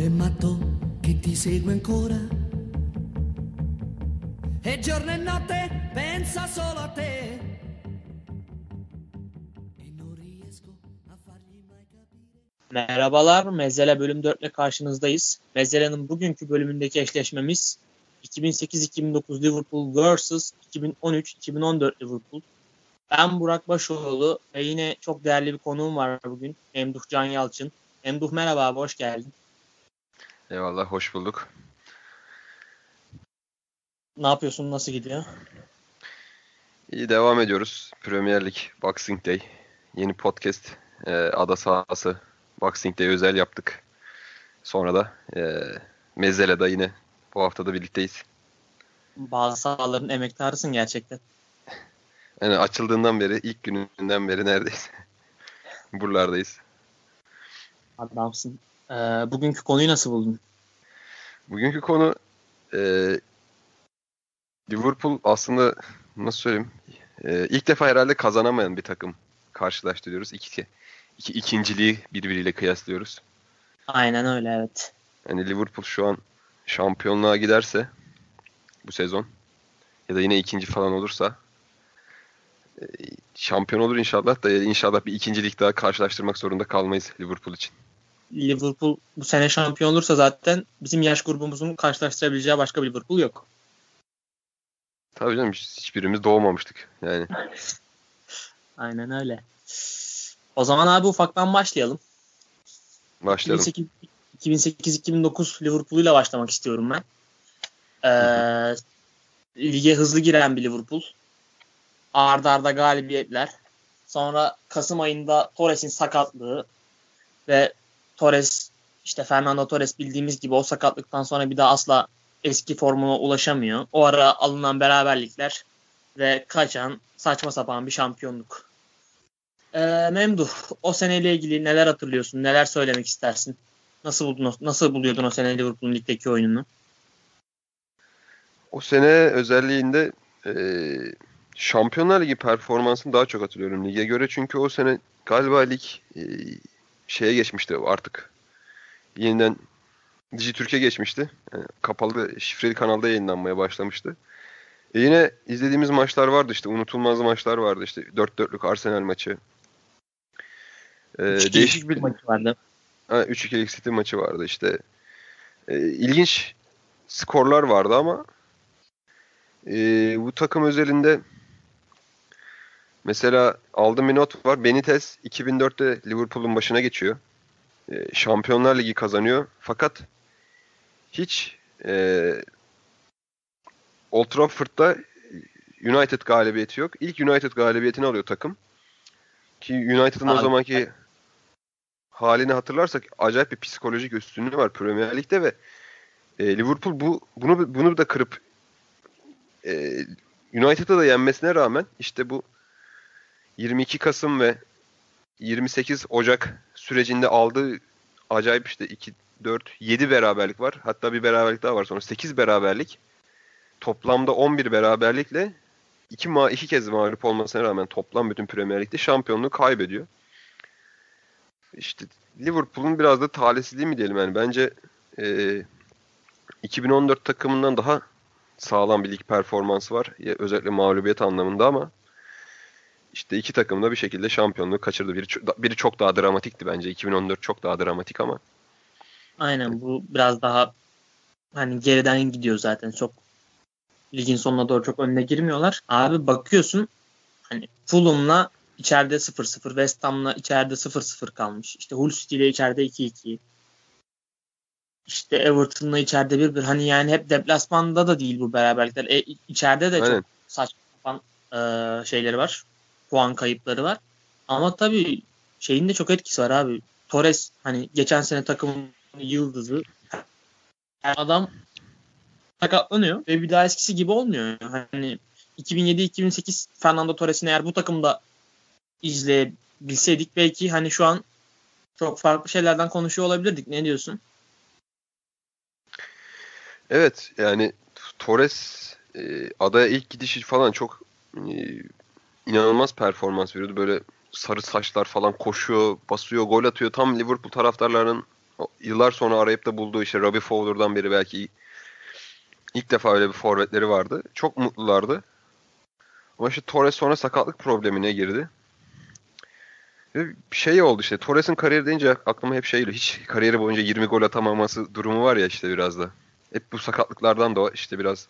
cuore matto che ti segue ancora. E giorno e notte pensa solo a te. E. Merhabalar, Mezele bölüm 4 ile karşınızdayız. Mezele'nin bugünkü bölümündeki eşleşmemiz 2008-2009 Liverpool vs. 2013-2014 Liverpool. Ben Burak Başoğlu ve yine çok değerli bir konuğum var bugün. Emduh Can Yalçın. Emduh merhaba hoş geldin. Eyvallah, hoş bulduk. Ne yapıyorsun, nasıl gidiyor? İyi devam ediyoruz. Premier Lig Boxing Day. Yeni podcast. e, ada sahası Boxing Day özel yaptık. Sonra da e, Mezele'de yine bu hafta da birlikteyiz. Bazı sahaların emektarısın gerçekten. Yani açıldığından beri, ilk gününden beri neredeyse buralardayız. Adamsın. Ee, bugünkü konuyu nasıl buldun? Bugünkü konu e, Liverpool aslında nasıl söyleyeyim e, ilk defa herhalde kazanamayan bir takım karşılaştırıyoruz. İki, iki ikinciliği birbiriyle kıyaslıyoruz. Aynen öyle evet. Yani Liverpool şu an şampiyonluğa giderse bu sezon ya da yine ikinci falan olursa e, şampiyon olur inşallah da inşallah bir ikincilik daha karşılaştırmak zorunda kalmayız Liverpool için. Liverpool bu sene şampiyon olursa zaten bizim yaş grubumuzun karşılaştırabileceği başka bir Liverpool yok. Tabii canım hiç- hiçbirimiz doğmamıştık yani. Aynen öyle. O zaman abi ufaktan başlayalım. Başlayalım. 2008-2009 Liverpool'uyla başlamak istiyorum ben. Ee, lige hızlı giren bir Liverpool. Arda arda galibiyetler. Sonra Kasım ayında Torres'in sakatlığı ve Torres işte Fernando Torres bildiğimiz gibi o sakatlıktan sonra bir daha asla eski formuna ulaşamıyor. O ara alınan beraberlikler ve kaçan saçma sapan bir şampiyonluk. Ee, Memduh, o seneyle ilgili neler hatırlıyorsun? Neler söylemek istersin? Nasıl buldun nasıl buluyordun o sene Liverpool'un ligdeki oyununu? O sene özelliğinde e, Şampiyonlar Ligi performansını daha çok hatırlıyorum lige göre. Çünkü o sene galiba lig e, şeye geçmişti artık. Yeniden Dijitürk'e geçmişti. Yani kapalı şifreli kanalda yayınlanmaya başlamıştı. E yine izlediğimiz maçlar vardı işte. Unutulmaz maçlar vardı işte. 4-4'lük Arsenal maçı. E, Üç değişik bir maçı vardı. Ha, 3-2'lik City maçı vardı işte. E, ilginç skorlar vardı ama e, bu takım özelinde mesela aldığım bir not var. Benitez 2004'te Liverpool'un başına geçiyor. E, Şampiyonlar Ligi kazanıyor. Fakat hiç e, Old Trafford'da United galibiyeti yok. İlk United galibiyetini alıyor takım. Ki United'ın o zamanki halini hatırlarsak acayip bir psikolojik üstünlüğü var Premier Lig'de ve e, Liverpool bu bunu bunu da kırıp e, United'ı da yenmesine rağmen işte bu 22 Kasım ve 28 Ocak sürecinde aldığı acayip işte 2 4 7 beraberlik var. Hatta bir beraberlik daha var sonra 8 beraberlik. Toplamda 11 beraberlikle iki, ma iki kez mağlup olmasına rağmen toplam bütün Premier Lig'de şampiyonluğu kaybediyor. İşte Liverpool'un biraz da talihsizliği mi diyelim yani bence e, 2014 takımından daha sağlam bir lig performansı var. Ya, özellikle mağlubiyet anlamında ama işte iki takım da bir şekilde şampiyonluğu kaçırdı. Biri, biri çok daha dramatikti bence. 2014 çok daha dramatik ama Aynen bu biraz daha hani geriden gidiyor zaten. Çok ligin sonuna doğru çok önüne girmiyorlar. Abi bakıyorsun hani Fulham'la içeride 0-0, West Ham'la içeride 0-0 kalmış. İşte Hull City ile içeride 2-2. İşte Everton'la içeride 1-1. Hani yani hep deplasmanda da değil bu beraberlikler. E, içeride de Aynen. çok saçma sapan e, şeyleri var. Puan kayıpları var. Ama tabii şeyin de çok etkisi var abi. Torres hani geçen sene takımın yıldızı. Adam sakatlanıyor ve bir daha eskisi gibi olmuyor. Hani 2007-2008 Fernando Torres'in eğer bu takımda izleyebilseydik belki hani şu an çok farklı şeylerden konuşuyor olabilirdik. Ne diyorsun? evet yani Torres e, adaya ilk gidişi falan çok e, inanılmaz performans veriyordu. Böyle sarı saçlar falan koşuyor, basıyor, gol atıyor. Tam Liverpool taraftarlarının yıllar sonra arayıp da bulduğu işte Robbie Fowler'dan beri belki ilk defa öyle bir forvetleri vardı. Çok mutlulardı. Ama işte Torres sonra sakatlık problemine girdi. Ve şey oldu işte. Torres'in kariyeri deyince aklıma hep şey geliyor. Hiç kariyeri boyunca 20 gol atamaması durumu var ya işte biraz da. Hep bu sakatlıklardan da işte biraz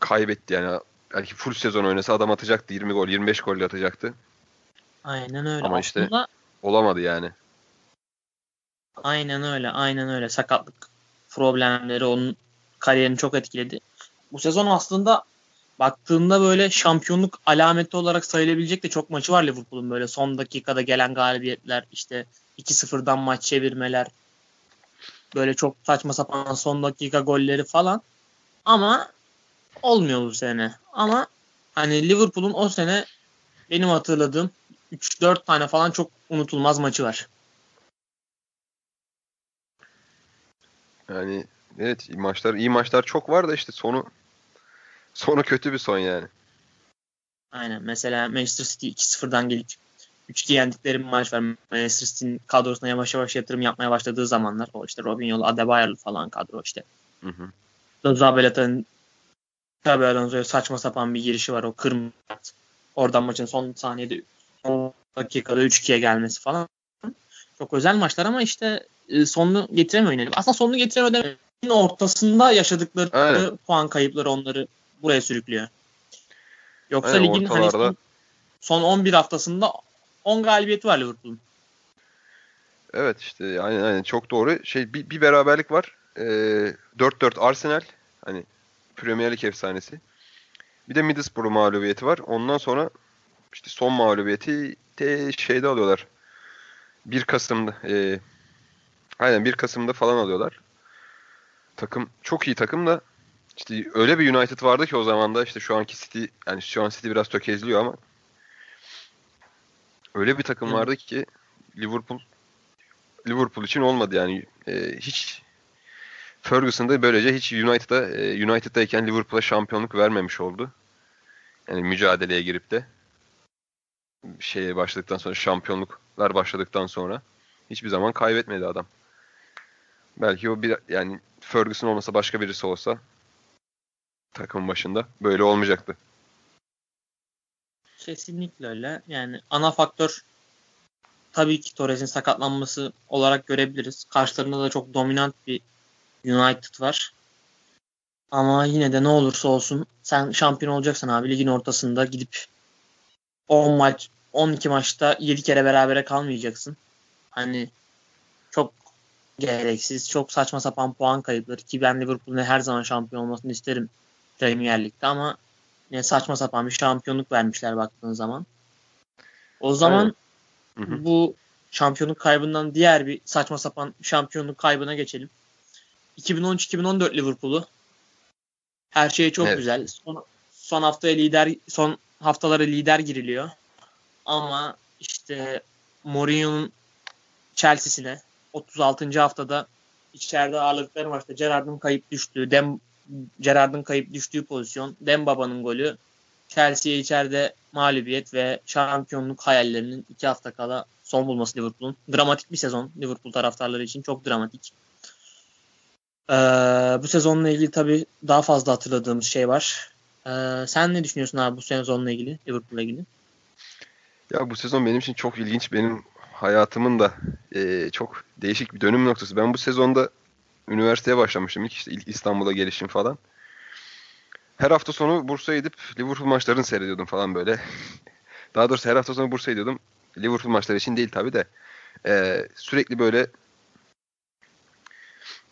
kaybetti yani. Belki full sezon oynasa adam atacaktı 20 gol, 25 gol atacaktı. Aynen öyle. Ama işte- Aslında Olamadı yani. aynen öyle. Aynen öyle. Sakatlık problemleri onun kariyerini çok etkiledi. Bu sezon aslında baktığında böyle şampiyonluk alameti olarak sayılabilecek de çok maçı var Liverpool'un böyle son dakikada gelen galibiyetler işte 2-0'dan maç çevirmeler böyle çok saçma sapan son dakika golleri falan ama olmuyor bu sene. Ama hani Liverpool'un o sene benim hatırladığım 3-4 tane falan çok unutulmaz maçı var. Yani evet iyi maçlar iyi maçlar çok var da işte sonu sonu kötü bir son yani. Aynen. Mesela Manchester City 2-0'dan gelip 3-2 yendikleri bir maç var. Manchester City'nin kadrosuna yavaş yavaş yatırım yapmaya başladığı zamanlar. O işte Robinho'lu, Adebayer'lı falan kadro işte. Hı hı. Zabelata'nın Tabi Alonso'ya saçma sapan bir girişi var. O kırmızı. Oradan maçın son saniyede 10 dakikada 3-2'ye gelmesi falan. Çok özel maçlar ama işte e, sonunu getiremiyor. Aslında sonunu getiremiyor ortasında yaşadıkları Aynen. puan kayıpları onları buraya sürüklüyor. Yoksa Aynen, ligin hani ortalarda- son, son 11 haftasında 10 galibiyeti var Liverpool'un. Evet işte aynen aynen çok doğru. Şey bir, bir beraberlik var. Ee, 4-4 Arsenal hani Premier Lig efsanesi. Bir de Middlesbrough mağlubiyeti var. Ondan sonra işte son mağlubiyeti de şeyde alıyorlar. 1 Kasım'da. ee, aynen 1 Kasım'da falan alıyorlar. Takım çok iyi takım da işte öyle bir United vardı ki o zaman da işte şu anki City yani şu an City biraz tökezliyor ama öyle bir takım Hı. vardı ki Liverpool Liverpool için olmadı yani Ee, hiç Ferguson da böylece hiç United'a e, United'dayken Liverpool'a şampiyonluk vermemiş oldu. Yani mücadeleye girip de şeye başladıktan sonra şampiyonluklar başladıktan sonra hiçbir zaman kaybetmedi adam. Belki o bir yani Ferguson olmasa başka birisi olsa takımın başında böyle olmayacaktı. Kesinlikle öyle. Yani ana faktör tabii ki Torres'in sakatlanması olarak görebiliriz. Karşılarında da çok dominant bir United var. Ama yine de ne olursa olsun sen şampiyon olacaksın abi. Ligin ortasında gidip 10 maç 12 maçta 7 kere berabere kalmayacaksın. Hani çok gereksiz, çok saçma sapan puan kayıpları ki ben Liverpool'un her zaman şampiyon olmasını isterim Premier Lig'de ama yine saçma sapan bir şampiyonluk vermişler baktığın zaman. O zaman hı. bu şampiyonluk kaybından diğer bir saçma sapan şampiyonluk kaybına geçelim. 2013-2014 Liverpool'u. Her şey çok Evet. güzel. Son, son haftaya lider son haftalara lider giriliyor. Ama işte Mourinho'nun Chelsea'sine 36. haftada içeride ağırlıkları maçta Gerrard'ın kayıp düştüğü, Dem Gerrard'ın kayıp düştüğü pozisyon, Dembaba'nın golü, Chelsea'ye içeride mağlubiyet ve şampiyonluk hayallerinin iki hafta kala son bulması Liverpool'un. Dramatik bir sezon Liverpool taraftarları için çok dramatik. Ee, bu sezonla ilgili tabii daha fazla hatırladığımız şey var. Ee, sen ne düşünüyorsun abi bu sezonla ilgili, Liverpool'la ilgili? Ya bu sezon benim için çok ilginç. Benim hayatımın da eee, çok değişik bir dönüm noktası. Ben bu sezonda üniversiteye başlamıştım. İlk işte İstanbul'a gelişim falan. Her hafta sonu Bursa'ya gidip Liverpool maçlarını seyrediyordum falan böyle. Daha doğrusu her hafta sonu Bursa'ya gidiyordum. Liverpool maçları için değil tabii de. Eee, sürekli böyle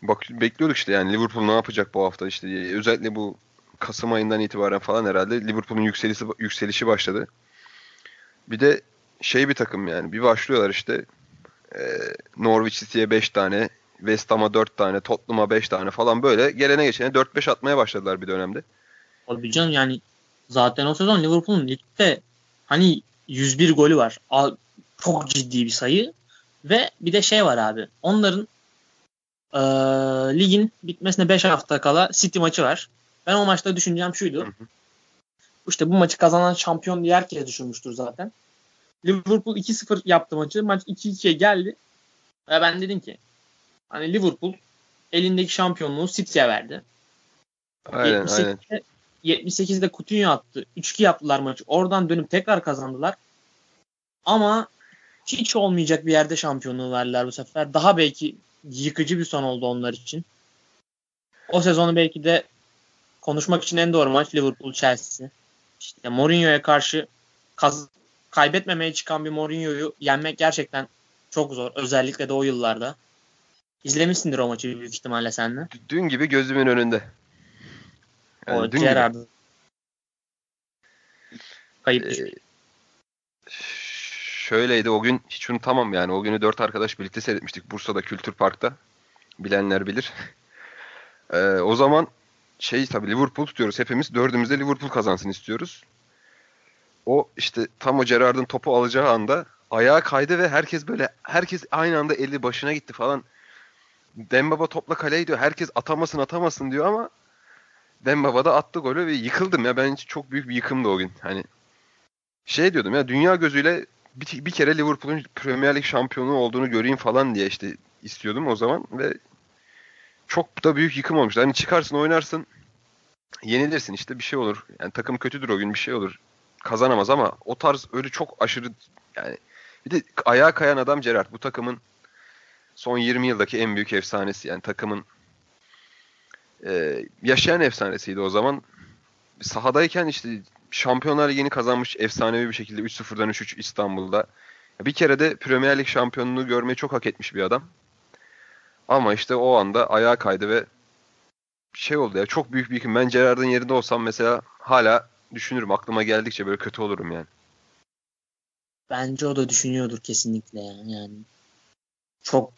bak bekliyorduk işte yani Liverpool ne yapacak bu hafta işte özellikle bu Kasım ayından itibaren falan herhalde Liverpool'un yükselişi yükselişi başladı. Bir de şey bir takım yani. Bir başlıyorlar işte e, Norwich City'ye 5 tane, West Ham'a 4 tane, Tottenham'a 5 tane falan böyle gelene geçene 4-5 atmaya başladılar bir dönemde. Tabii canım yani zaten o sezon Liverpool'un ligde hani 101 golü var. Çok ciddi bir sayı. Ve bir de şey var abi. Onların eee, ligin bitmesine 5 hafta kala City maçı var. Ben o maçta düşüneceğim şuydu. Hı hı. İşte bu maçı kazanan şampiyon diye herkes düşünmüştür zaten. Liverpool 2-0 yaptı maçı. Maç 2-2'ye geldi. Ve ben dedim ki hani Liverpool elindeki şampiyonluğu City'ye verdi. Aynen aynen. 78'de 78'de Coutinho attı. 3-2 yaptılar maçı. Oradan dönüp tekrar kazandılar. Ama hiç olmayacak bir yerde şampiyonluğu verdiler bu sefer. Daha belki yıkıcı bir son oldu onlar için. O sezonu belki de konuşmak için en doğru maç Liverpool Chelsea. İşte Mourinho'ya karşı kaz- kaybetmemeye çıkan bir Mourinho'yu yenmek gerçekten çok zor. Özellikle de o yıllarda. İzlemişsindir o maçı büyük ihtimalle sen de. Dün gibi gözümün önünde. Yani o dün gibi. Gerrard. Kayıp Ee. Şöyleydi o gün hiç unutamam yani. O günü dört arkadaş birlikte seyretmiştik Bursa'da Kültür Park'ta. Bilenler bilir. Ee, o zaman şey tabii Liverpool tutuyoruz. Hepimiz dördümüz de Liverpool kazansın istiyoruz. O işte tam o Gerrard'ın topu alacağı anda ayağa kaydı ve herkes böyle herkes aynı anda eli başına gitti falan. Dembaba topla kaleye diyor. Herkes atamasın atamasın diyor ama Dembaba da attı golü ve yıkıldım ya. Ben çok büyük bir yıkımdı o gün. Hani şey diyordum ya dünya gözüyle bir, bir kere Liverpool'un Premier Lig şampiyonu olduğunu göreyim falan diye işte istiyordum o zaman ve çok da büyük yıkım olmuştu. Hani çıkarsın oynarsın yenilirsin işte bir şey olur. Yani takım kötüdür o gün bir şey olur. Kazanamaz ama o tarz öyle çok aşırı yani bir de ayağa kayan adam Gerrard. Bu takımın son 20 yıldaki en büyük efsanesi. Yani takımın e, yaşayan efsanesiydi o zaman. Sahadayken işte Şampiyonlar Ligi'ni kazanmış efsanevi bir şekilde 3-0'dan 3-3 İstanbul'da. Bir kere de Premier Lig şampiyonluğu görmeyi çok hak etmiş bir adam. Ama işte o anda ayağa kaydı ve şey oldu ya çok büyük bir yıkım. Ben Gerrard'ın yerinde olsam mesela hala düşünürüm. Aklıma geldikçe böyle kötü olurum yani. Bence o da düşünüyordur kesinlikle yani. yani çok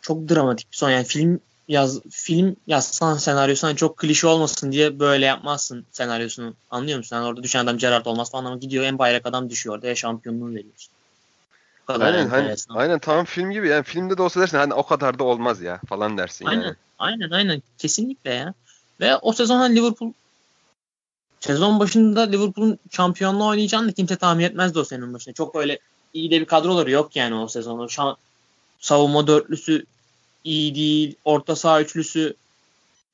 çok dramatik bir son. Yani film yaz film yazsan senaryosu hani çok klişe olmasın diye böyle yapmazsın senaryosunu. Anlıyor musun? Yani orada düşen adam Gerrard olmaz falan ama gidiyor en bayrak adam düşüyor orada ya şampiyonluğu veriyorsun. Kadar Aynen, hani, aynen tam film gibi. Yani filmde de olsa dersin hani o kadar da olmaz ya falan dersin Aynen. yani. Aynen aynen kesinlikle ya. Ve o sezon hani Liverpool sezon başında Liverpool'un şampiyonluğu oynayacağını da kimse tahmin etmezdi o senin başında. Çok öyle iyi de bir kadroları yok yani o sezon. O şa- savunma dörtlüsü iyi değil. Orta saha üçlüsü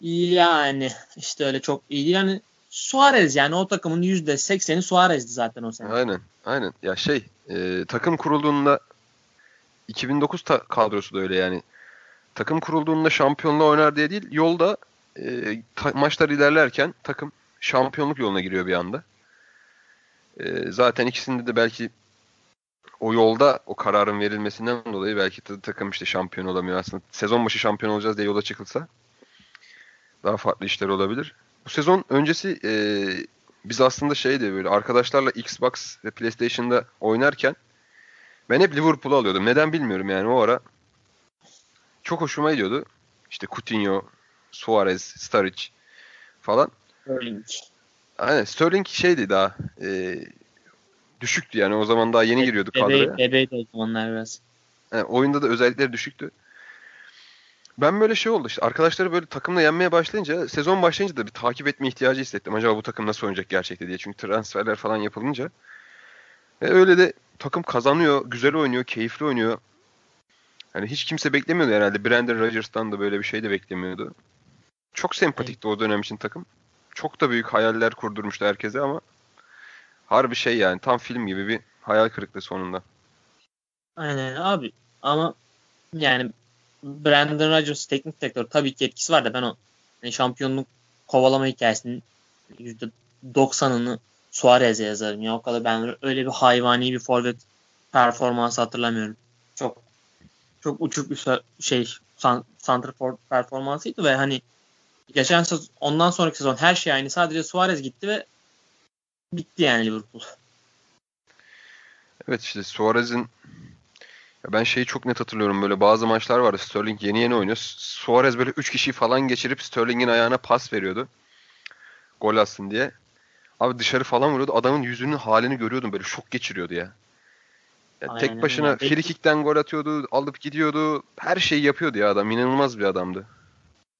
yani işte öyle çok iyi değil. Yani Suarez yani o takımın %80'i Suarez'di zaten o sene. Aynen. Aynen. Ya şey e, takım kurulduğunda 2009 ta- kadrosu da öyle yani. Takım kurulduğunda şampiyonluğa oynar diye değil yolda e, ta- maçlar ilerlerken takım şampiyonluk yoluna giriyor bir anda. E, zaten ikisinde de belki o yolda o kararın verilmesinden dolayı belki de takım işte şampiyon olamıyor aslında. Sezon başı şampiyon olacağız diye yola çıkılsa daha farklı işler olabilir. Bu sezon öncesi e, biz aslında şeydi böyle arkadaşlarla Xbox ve PlayStation'da oynarken ben hep Liverpool'u alıyordum. Neden bilmiyorum yani o ara. Çok hoşuma gidiyordu. İşte Coutinho, Suarez, Sturridge falan. Sterling. Aynen Sterling şeydi daha e, düşüktü yani o zaman daha yeni giriyordu kadroya. Bebe, bebeydi o zamanlar biraz. Yani oyunda da özellikleri düşüktü. Ben böyle şey oldu işte arkadaşları böyle takımla yenmeye başlayınca sezon başlayınca da bir takip etme ihtiyacı hissettim. Acaba bu takım nasıl oynayacak gerçekte diye. Çünkü transferler falan yapılınca. Ve öyle de takım kazanıyor, güzel oynuyor, keyifli oynuyor. Hani hiç kimse beklemiyordu herhalde. Brandon Rodgers'tan da böyle bir şey de beklemiyordu. Çok sempatikti o dönem için takım. Çok da büyük hayaller kurdurmuştu herkese ama harbi şey yani tam film gibi bir hayal kırıklığı sonunda. Aynen abi ama yani Brandon Rodgers teknik direktör tabii ki etkisi var da ben o yani şampiyonluk kovalama hikayesinin %90'ını Suarez'e yazarım ya. O kadar ben öyle bir hayvani bir forvet performansı hatırlamıyorum. Çok çok uçuk bir şey san, santrafor performansıydı ve hani geçen sezon ondan sonraki sezon her şey aynı. Sadece Suarez gitti ve bitti yani Liverpool. Evet işte Suarez'in ya ben şeyi çok net hatırlıyorum böyle bazı maçlar vardı Sterling yeni yeni oynuyor. Suarez böyle 3 kişiyi falan geçirip Sterling'in ayağına pas veriyordu. Gol atsın diye. Abi dışarı falan vuruyordu. Adamın yüzünün halini görüyordum böyle şok geçiriyordu ya. ya Aynen tek başına öyle. free kick'ten gol atıyordu, alıp gidiyordu. Her şeyi yapıyordu ya adam. İnanılmaz bir adamdı.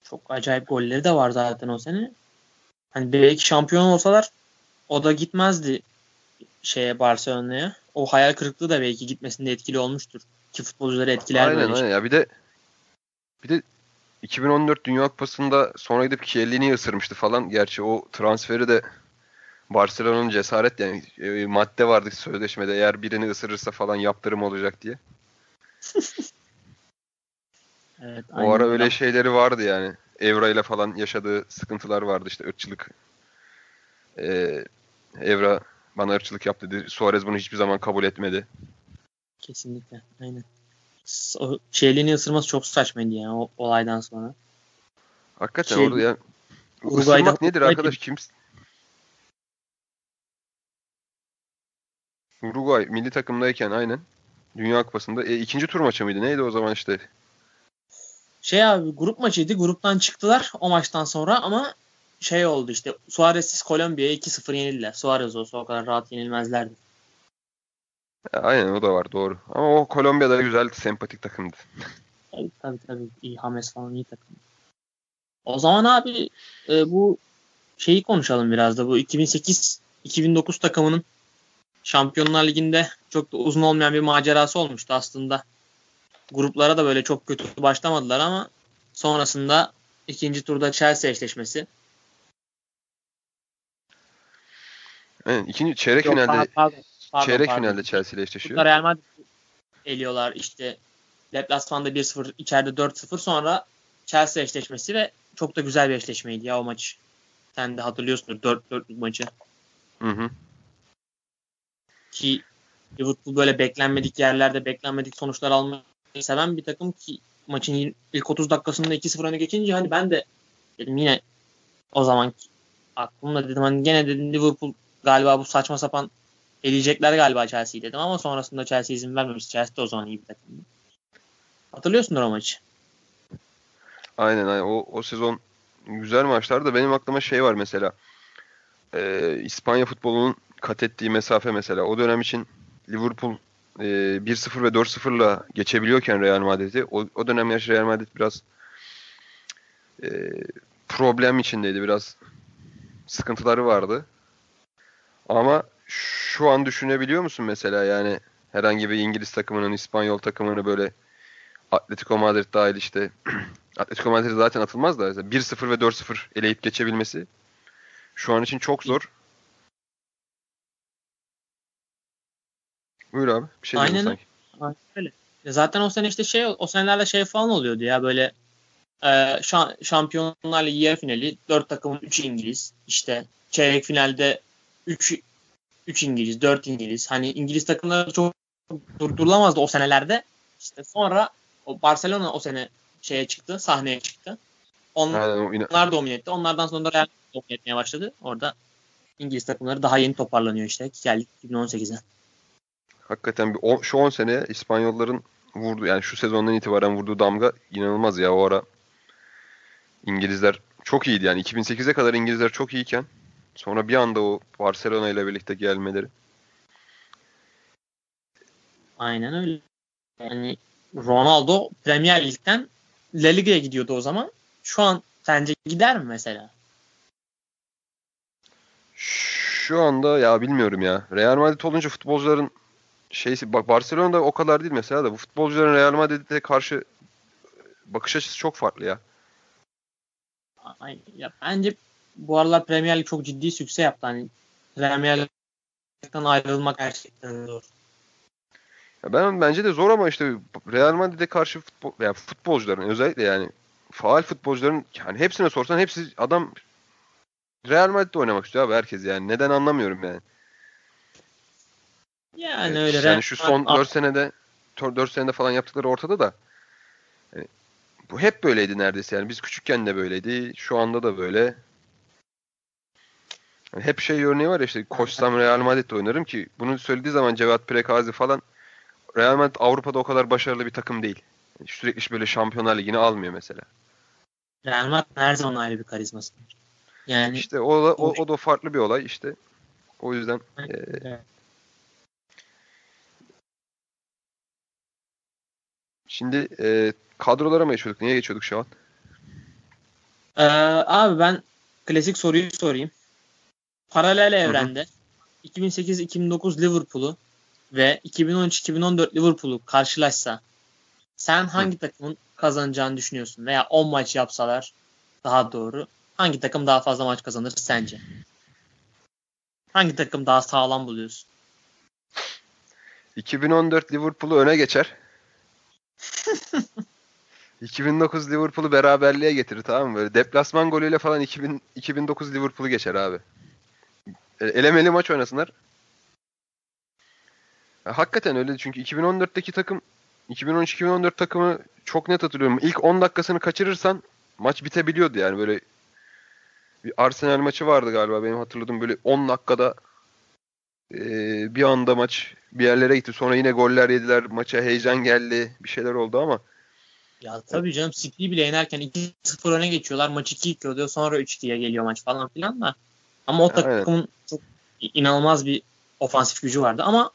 Çok acayip golleri de var zaten o sene. Hani belki şampiyon olsalar o da gitmezdi şeye Barcelona'ya. O hayal kırıklığı da belki gitmesinde etkili olmuştur. ki futbolcuları etkiler aynen böyle. aynen ya bir de bir de 2014 Dünya Kupası'nda sonra gidip Chiellini'yi ısırmıştı falan. Gerçi o transferi de Barcelona'nın cesaret yani e, madde vardı sözleşmede eğer birini ısırırsa falan yaptırım olacak diye. Evet, O ara öyle şeyleri vardı yani. Evra ile falan yaşadığı sıkıntılar vardı işte ırkçılık. Ee, Evra bana ırkçılık yaptı dedi. Suarez bunu hiçbir zaman kabul etmedi. Kesinlikle. Aynen. O Chiellini ısırması çok saçmaydı yani o olaydan sonra. Hakikaten Şey, orada ya Uruguay'da- ısırmak nedir arkadaş? Kim Uruguay milli takımdayken aynen Dünya Kupası'nda e, ikinci tur maçı mıydı? Neydi o zaman işte? Şey abi grup maçıydı. Gruptan çıktılar o maçtan sonra ama şey oldu işte Suarez'siz Kolombiya'ya 2-0 yenildiler. Suarez olsa o kadar rahat yenilmezlerdi. Aynen o da var doğru. Ama o Kolombiya'da güzel sempatik takımdı. Tabii tabii. tabii. İyi James falan iyi takım. O zaman abi e, bu şeyi konuşalım biraz da. Bu 2008-2009 takımının Şampiyonlar Ligi'nde çok da uzun olmayan bir macerası olmuştu aslında. Gruplara da böyle çok kötü başlamadılar ama sonrasında ikinci turda Chelsea eşleşmesi. Aynen, ikinci çeyrek Yok, finalde pardon, pardon, pardon, çeyrek pardon. finalde Chelsea ile eşleşiyor. Burada Real Madrid eliyorlar işte deplasmanda 1-0 içeride 4-0 sonra Chelsea eşleşmesi ve çok da güzel bir eşleşmeydi ya o maç. Sen de hatırlıyorsundur 4-4'lük maçı. Hı hı. Ki Liverpool böyle beklenmedik yerlerde beklenmedik sonuçlar almayı seven bir takım ki maçın ilk 30 dakikasında 2-0 öne geçince hani ben de dedim yine o zaman aklımda dedim hani gene dedim Liverpool galiba bu saçma sapan eleyecekler galiba Chelsea'yi dedim ama sonrasında Chelsea izin vermemiş. Chelsea de o zaman iyi bir takımdı. Hatırlıyorsundur o maçı. Aynen aynen. O, o sezon güzel maçlardı da benim aklıma şey var mesela. Ee, İspanya futbolunun kat ettiği mesafe mesela. O dönem için Liverpool e, 1-0 ve 4-0'la geçebiliyorken Real Madrid'i o, o dönem yaş Real Madrid biraz e, problem içindeydi. Biraz sıkıntıları vardı. Ama şu an düşünebiliyor musun mesela yani herhangi bir İngiliz takımının İspanyol takımını böyle Atletico Madrid dahil işte Atletico Madrid zaten atılmaz da 1-0 ve 4-0 eleyip geçebilmesi şu an için çok zor. Buyur abi. Bir şey Aynen sanki. Aynen öyle. Ya Zaten o sene işte şey o senelerde şey falan oluyordu ya böyle e, şan, Şampiyonlar Ligi yarı finali 4 takımın 3 İngiliz işte çeyrek finalde 3 3 İngiliz, 4 İngiliz. Hani İngiliz takımları çok durdurulamazdı o senelerde. İşte sonra o Barcelona o sene şeye çıktı, sahneye çıktı. Onlar, Aynen, onlar domine etti. Onlardan sonra da Real domine etmeye başladı. Orada İngiliz takımları daha yeni toparlanıyor işte. Geldik 2018'e. hakikaten bir on- şu 10 sene İspanyolların vurdu yani şu sezondan itibaren vurduğu damga inanılmaz ya o ara İngilizler çok iyiydi yani 2008'e kadar İngilizler çok iyiyken sonra bir anda o Barcelona ile birlikte gelmeleri Aynen öyle. Yani Ronaldo Premier Lig'den La Liga'ya gidiyordu o zaman. Şu an sence gider mi mesela? Şu anda ya bilmiyorum ya. Real Madrid olunca futbolcuların şeysi bak Barcelona'da o kadar değil mesela da bu futbolcuların Real Madrid'e karşı bakış açısı çok farklı ya. Ay- Ya bence bu aralar Premier Lig çok ciddi sükse yaptı. Hani Premier Lig'den ayrılmak gerçekten zor. Ya ben bence de zor ama işte Real Madrid'e karşı futbol ya futbolcuların özellikle yani faal futbolcuların yani hepsine sorsan hepsi adam Real Madrid'de oynamak istiyor abi herkes yani. Neden anlamıyorum yani. Yani Evet, öyle. Yani Real şu son Madrid- 4 senede 4 senede falan yaptıkları ortada da yani bu hep böyleydi neredeyse yani biz küçükken de böyleydi şu anda da böyle Yani hep şey örneği var ya işte koşsam Real Madrid'de oynarım ki bunu söylediği zaman Cevat Prekazi falan Real Madrid Avrupa'da o kadar başarılı bir takım değil. Yani sürekli böyle Şampiyonlar Ligi'ni almıyor mesela. Real Madrid her zaman ayrı bir karizması var. Yani İşte o o, o da farklı bir olay işte. O yüzden e, şimdi e, kadrolara mı geçiyorduk? Niye geçiyorduk şu an? Ee, abi ben klasik soruyu sorayım. Paralel evrende 2008-2009 Liverpool'u ve 2013-2014 Liverpool'u karşılaşsa sen hangi takımın kazanacağını düşünüyorsun? Veya 10 maç yapsalar daha doğru hangi takım daha fazla maç kazanır sence? Hangi takım daha sağlam buluyorsun? 2014 Liverpool'u öne geçer. 2009 Liverpool'u beraberliğe getirir tamam mı? Böyle deplasman golüyle falan 2000, 2009 Liverpool'u geçer abi. E, Elemeli maç oynasınlar. Ya, hakikaten öyle çünkü 2014'teki takım 2013-2014 takımı çok net hatırlıyorum. İlk 10 dakikasını kaçırırsan maç bitebiliyordu yani böyle bir Arsenal maçı vardı galiba benim hatırladığım böyle 10 dakikada e, bir anda maç bir yerlere gitti. Sonra yine goller yediler. Maça heyecan geldi. Bir şeyler oldu ama Ya tabii canım City'yi bile yenerken 2-0 öne geçiyorlar. Maç 2-2 oluyor. Sonra 3-2'ye geliyor maç falan filan da. Ama o takımın çok inanılmaz bir ofansif gücü vardı. Ama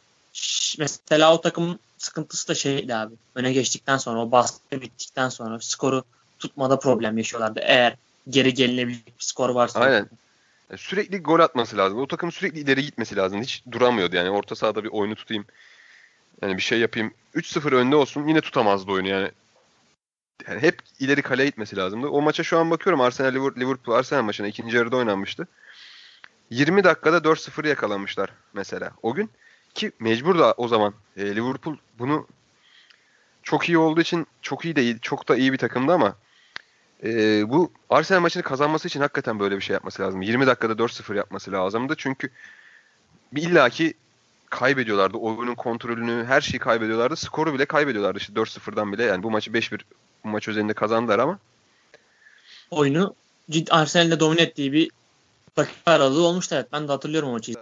mesela o takımın sıkıntısı da şeydi abi. Öne geçtikten sonra o baskı bittikten sonra skoru tutmada problem yaşıyorlardı. Eğer geri gelinebilecek bir skor varsa. Aynen. Yani sürekli gol atması lazım. O takım sürekli ileri gitmesi lazım. Hiç duramıyordu yani. Orta sahada bir oyunu tutayım. Yani bir şey yapayım. 3-0 önde olsun yine tutamazdı oyunu yani. Yani hep ileri kaleye gitmesi lazımdı. O maça şu an bakıyorum Arsenal Liver- Liverpool Arsenal maçına ikinci yarıda oynanmıştı. 20 dakikada 4-0 yakalanmışlar mesela o gün. Ki mecbur da o zaman e, Liverpool bunu çok iyi olduğu için çok iyi değil, çok da iyi bir takımdı ama e, bu Arsenal maçını kazanması için hakikaten böyle bir şey yapması lazım. 20 dakikada 4-0 yapması lazımdı. Çünkü illaki kaybediyorlardı. Oyunun kontrolünü, her şeyi kaybediyorlardı. Skoru bile kaybediyorlardı işte 4-0'dan bile. Yani bu maçı 5-1 bu maç özelinde kazandılar ama Oyunu Arsenal'de domine ettiği bir dakika aralığı olmuştu. Evet ben de hatırlıyorum o maçı.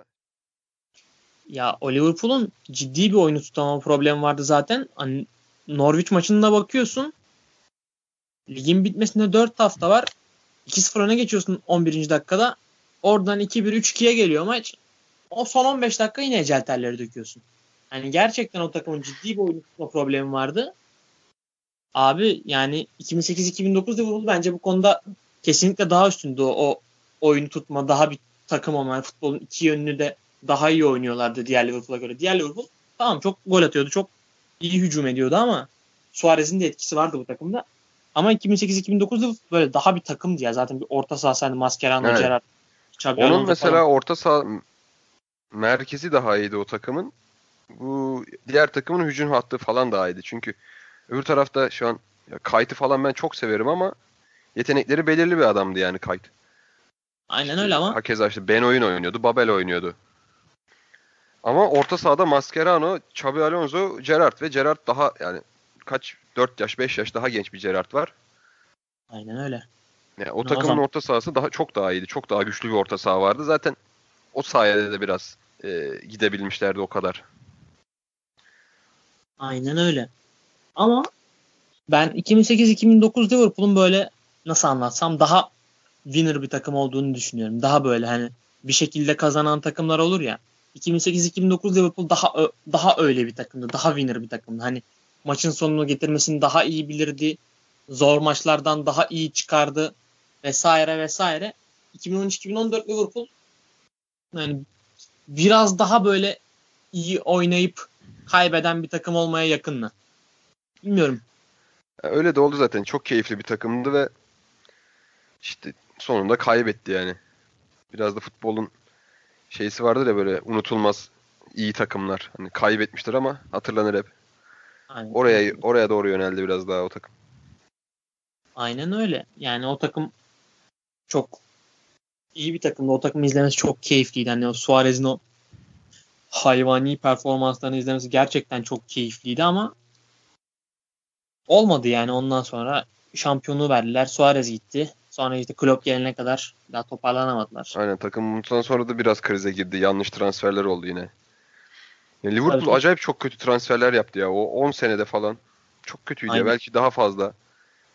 Ya o Liverpool'un ciddi bir oyunu tutama problemi vardı zaten. Hani Norwich maçına bakıyorsun. Ligin bitmesine 4 hafta var. 2-0 öne geçiyorsun 11. dakikada. Oradan 2-1 3-2'ye geliyor maç. O son 15 dakika yine ecel terleri döküyorsun. Yani gerçekten o takımın ciddi bir oyunu tutma problemi vardı. Abi yani 2008-2009 Liverpool bence bu konuda kesinlikle daha üstündü o, o oyunu tutma, daha bir takım olma. Futbolun iki yönünü de daha iyi oynuyorlardı diğer Liverpool'a göre. Diğer Liverpool tamam çok gol atıyordu, çok iyi hücum ediyordu ama Suarez'in de etkisi vardı bu takımda. Ama 2008-2009 Liverpool böyle daha bir takımdı ya. Zaten bir orta saha sen Mascherano, Evet. Gerrard, Xabi onun mesela falan. orta saha merkezi daha iyiydi o takımın. Bu diğer takımın hücum hattı falan daha iyiydi. Çünkü öbür tarafta şu an ya Kayt'ı falan ben çok severim ama yetenekleri belirli bir adamdı yani Kayt. Aynen öyle ama Hakeza işte Ben oyun oynuyordu, Babel oynuyordu. Ama orta sahada Mascherano, Xabi Alonso, Gerrard ve Gerrard daha yani kaç 4 yaş 5 yaş daha genç bir Gerrard var. aynen öyle. Yani o O takımın zaman- orta sahası daha çok daha iyiydi. Çok daha güçlü bir orta saha vardı. Zaten o sayede de biraz e, gidebilmişlerdi o kadar. Aynen öyle. Ama ben 2008-2009 Liverpool'un böyle nasıl anlatsam daha winner bir takım olduğunu düşünüyorum. Daha böyle hani bir şekilde kazanan takımlar olur ya. 2008-2009 Liverpool daha daha öyle bir takımdı. Daha winner bir takımdı. Hani maçın sonunu getirmesini daha iyi bilirdi. Zor maçlardan daha iyi çıkardı vesaire vesaire. 2013-2014 Liverpool yani biraz daha böyle iyi oynayıp kaybeden bir takım olmaya yakın mı? Bilmiyorum. Öyle de oldu zaten. Çok keyifli bir takımdı ve işte sonunda kaybetti yani. Biraz da futbolun şeysi vardır ya böyle unutulmaz iyi takımlar. Hani kaybetmiştir ama hatırlanır hep. Aynen. Oraya oraya doğru yöneldi biraz daha o takım. Aynen öyle. Yani o takım çok iyi bir takımdı. O takımı izlemesi çok keyifliydi. Hani o Suarez'in o hayvani performanslarını izlemesi gerçekten çok keyifliydi ama olmadı yani ondan sonra şampiyonluğu verdiler. Suarez gitti. Sonra işte Klopp gelene kadar daha toparlanamadılar. Aynen takım bundan sonra da biraz krize girdi. Yanlış transferler oldu yine. Ya Liverpool Tabii. acayip çok kötü transferler yaptı ya. O 10 senede falan. Çok kötüydü ya. Aynen. Belki daha fazla.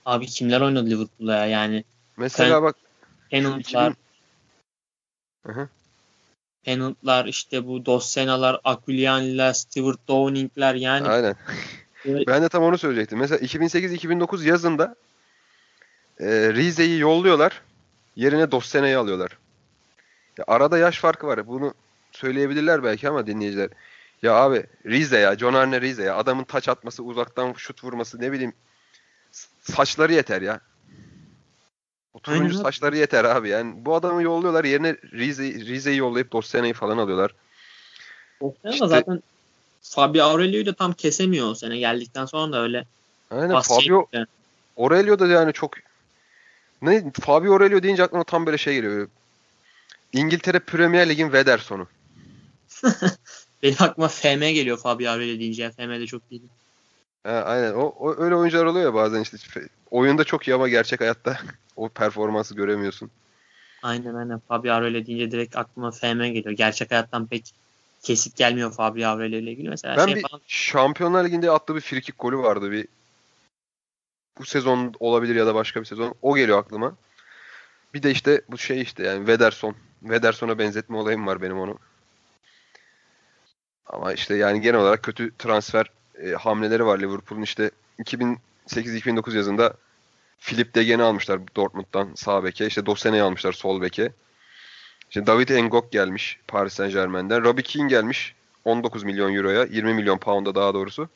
Abi kimler oynadı Liverpool'da ya? Yani Mesela Sen- bak Pennant'lar, 2000 Hı hı. Pennant'lar işte bu Dos Sena'lar, Aquiliani'ler, Stuart Downing'ler yani Aynen. Ben de tam onu söyleyecektim. Mesela 2008-2009 yazında e, Rize'yi yolluyorlar. Yerine Dossene'yi alıyorlar. Ya arada yaş farkı var. Bunu söyleyebilirler belki ama dinleyiciler. Ya abi Rize ya. John Arne Rize ya. Adamın taç atması, uzaktan şut vurması ne bileyim. Saçları yeter ya. O turuncu Aynen. saçları yeter abi. Yani bu adamı yolluyorlar. Yerine Rize, Rize'yi yollayıp Dosyana'yı falan alıyorlar. Ama İşte- zaten Fabio Aurelio'yu da tam kesemiyor o sene. Geldikten sonra da öyle. Aynen Fabio. Aurelio da yani çok ne Fabio Aurelio deyince aklıma tam böyle şey geliyor. İngiltere Premier Lig'in Wederson'u. Benim aklıma FM geliyor Fabio Aurelio deyince. FM de çok iyi. Ha, aynen. O, o öyle oyuncular oluyor ya bazen işte oyunda çok iyi ama gerçek hayatta o performansı göremiyorsun. Aynen aynen. Fabio Aurelio deyince direkt aklıma FM geliyor. Gerçek hayattan pek kesik gelmiyor Fabio Aurelio ile ilgili. Mesela Ben şey bir falan Şampiyonlar Ligi'nde attığı bir frikik golü vardı bir bu sezon olabilir ya da başka bir sezon. O geliyor aklıma. Bir de işte bu şey işte yani Wederson. Wederson'a benzetme olayım var benim onu. Ama işte yani genel olarak kötü transfer e, hamleleri var Liverpool'un işte 2008-2009 yazında Philip Degen'i almışlar Dortmund'dan sağ beke. İşte Dosene'yi almışlar sol beke. İşte David Ngok gelmiş Paris Saint Germain'den. Robbie Keane gelmiş 19 milyon euroya. 20 milyon pound'a daha doğrusu.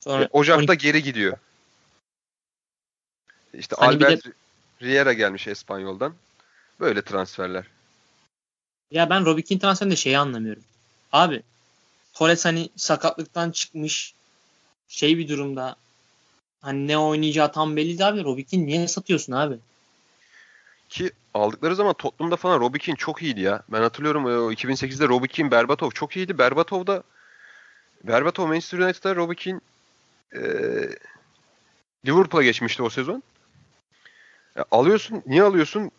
sonra Ocak'ta 12 geri gidiyor. İşte Hani Albert Riera gelmiş Espanyol'dan. Böyle transferler. Ya ben Robbie Keane transferinde şeyi anlamıyorum. Abi Torres hani sakatlıktan çıkmış şey bir durumda hani ne oynayacağı tam belli değil abi. Robbie Keane niye satıyorsun abi? Ki aldıkları zaman Tottenham'da falan Robbie Keane çok iyiydi ya. Ben hatırlıyorum e, o 2008'de Robbie Keane, Berbatov çok iyiydi. Berbatov da Berbatov Manchester United'da Robbie Keane e, Liverpool'a geçmişti o sezon. Ya alıyorsun, niye alıyorsun?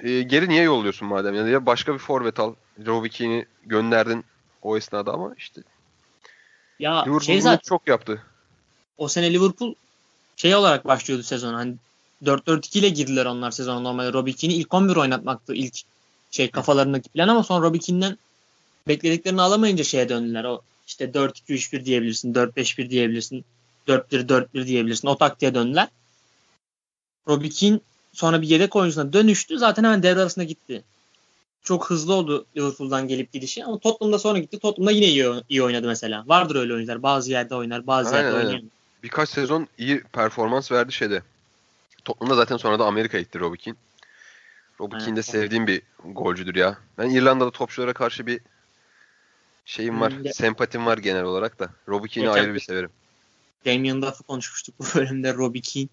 E, geri niye yolluyorsun madem? Yani ya başka bir forvet al. Robbie Keane'i gönderdin o esnada ama işte Ya Liverpool şey zaten çok yaptı. o sene Liverpool şey olarak başlıyordu sezon. Hani 4-4-2 ile girdiler onlar sezona normalde. Robbie Keane'i ilk 11 oynatmaktı ilk şey kafalarındaki plan ama sonra Robbie Keane'den beklediklerini alamayınca şeye döndüler. O işte 4-2-3-1 diyebilirsin, 4-5-1 diyebilirsin, 4-1-4-1 diyebilirsin. O taktiğe döndüler. Robbie Keane sonra bir yedek oyuncusuna dönüştü. Zaten hemen devre arasında gitti. Çok hızlı oldu Liverpool'dan gelip gidişi ama Tottenham'da sonra gitti. Tottenham'da yine iyi, iyi oynadı mesela. Vardır öyle oyuncular. Bazı yerde oynar, bazı Aynen, yerde oynayamıyor. Birkaç sezon iyi performans verdi şeyde. Tottenham'da zaten sonra da Amerika'ya gitti Robbie Keane. Robbie. Keane de sevdiğim bir golcüdür ya. Ben İrlanda'da topçulara karşı bir şeyim var. Ya- Sempatim var genel olarak da. Robbie Keane'i ayrı bir severim. Damien Duff'ı konuşmuştuk bu bölümde Robbie Keane.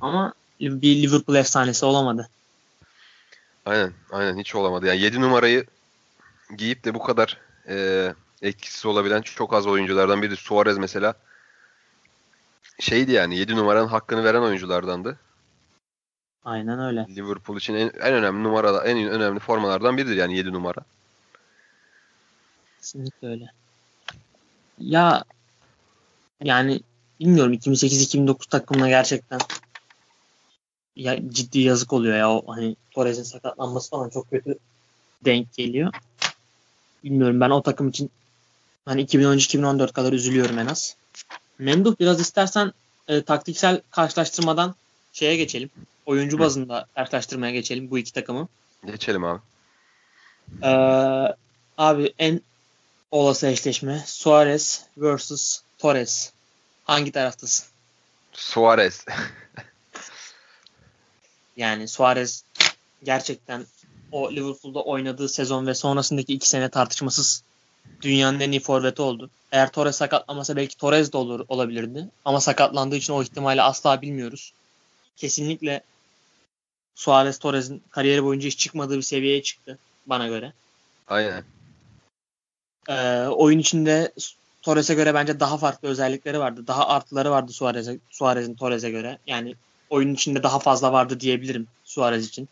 Ama bir Liverpool efsanesi olamadı. Aynen. Aynen hiç olamadı. Yani 7 numarayı giyip de bu kadar e, etkisiz olabilen çok az oyunculardan biri. Suarez mesela şeydi yani 7 numaranın hakkını veren oyunculardandı. Aynen öyle. Liverpool için en, en önemli numara en önemli formalardan biridir yani 7 numara. Kesinlikle öyle. Ya yani bilmiyorum 2008-2009 takımına gerçekten ya ciddi yazık oluyor ya o hani Torres'in sakatlanması falan çok kötü denk geliyor. Bilmiyorum ben o takım için hani 2013-2014 kadar üzülüyorum en az. Memduh biraz istersen e, taktiksel karşılaştırmadan şeye geçelim. Oyuncu bazında karşılaştırmaya geçelim bu iki takımı. Geçelim abi. Ee, abi en olası eşleşme Suarez vs Torres. Hangi taraftasın? Suarez. Yani Suarez gerçekten o Liverpool'da oynadığı sezon ve sonrasındaki iki sene tartışmasız dünyanın en iyi forveti oldu. Eğer Torres sakatlamasa belki Torres de olur olabilirdi. Ama sakatlandığı için o ihtimali asla bilmiyoruz. Kesinlikle Suarez Torres'in kariyeri boyunca hiç çıkmadığı bir seviyeye çıktı bana göre. Aynen. Ee, oyun içinde Torres'e göre bence daha farklı özellikleri vardı. Daha artıları vardı Suarez'e, Suarez'in Torres'e göre. Yani oyun içinde daha fazla vardı diyebilirim Suarez için.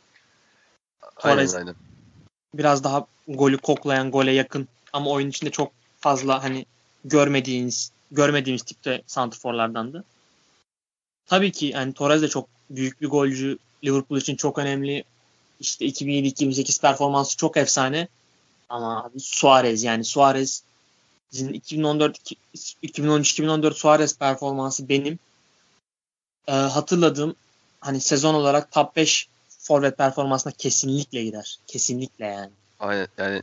Aynen Torres- aynen. Biraz daha golü koklayan, gole yakın ama oyun içinde çok fazla hani görmediğiniz görmediğimiz tipte santrforlardandı. Tabii ki yani Torres de çok büyük bir golcü. Liverpool için çok önemli. İşte 2007-2008 performansı çok efsane. Ama abi Suarez yani Suarez'in 2014 2013-2014 Suarez performansı benim e, hatırladığım hani sezon olarak top 5 forvet performansına kesinlikle gider. Kesinlikle yani. Aynen yani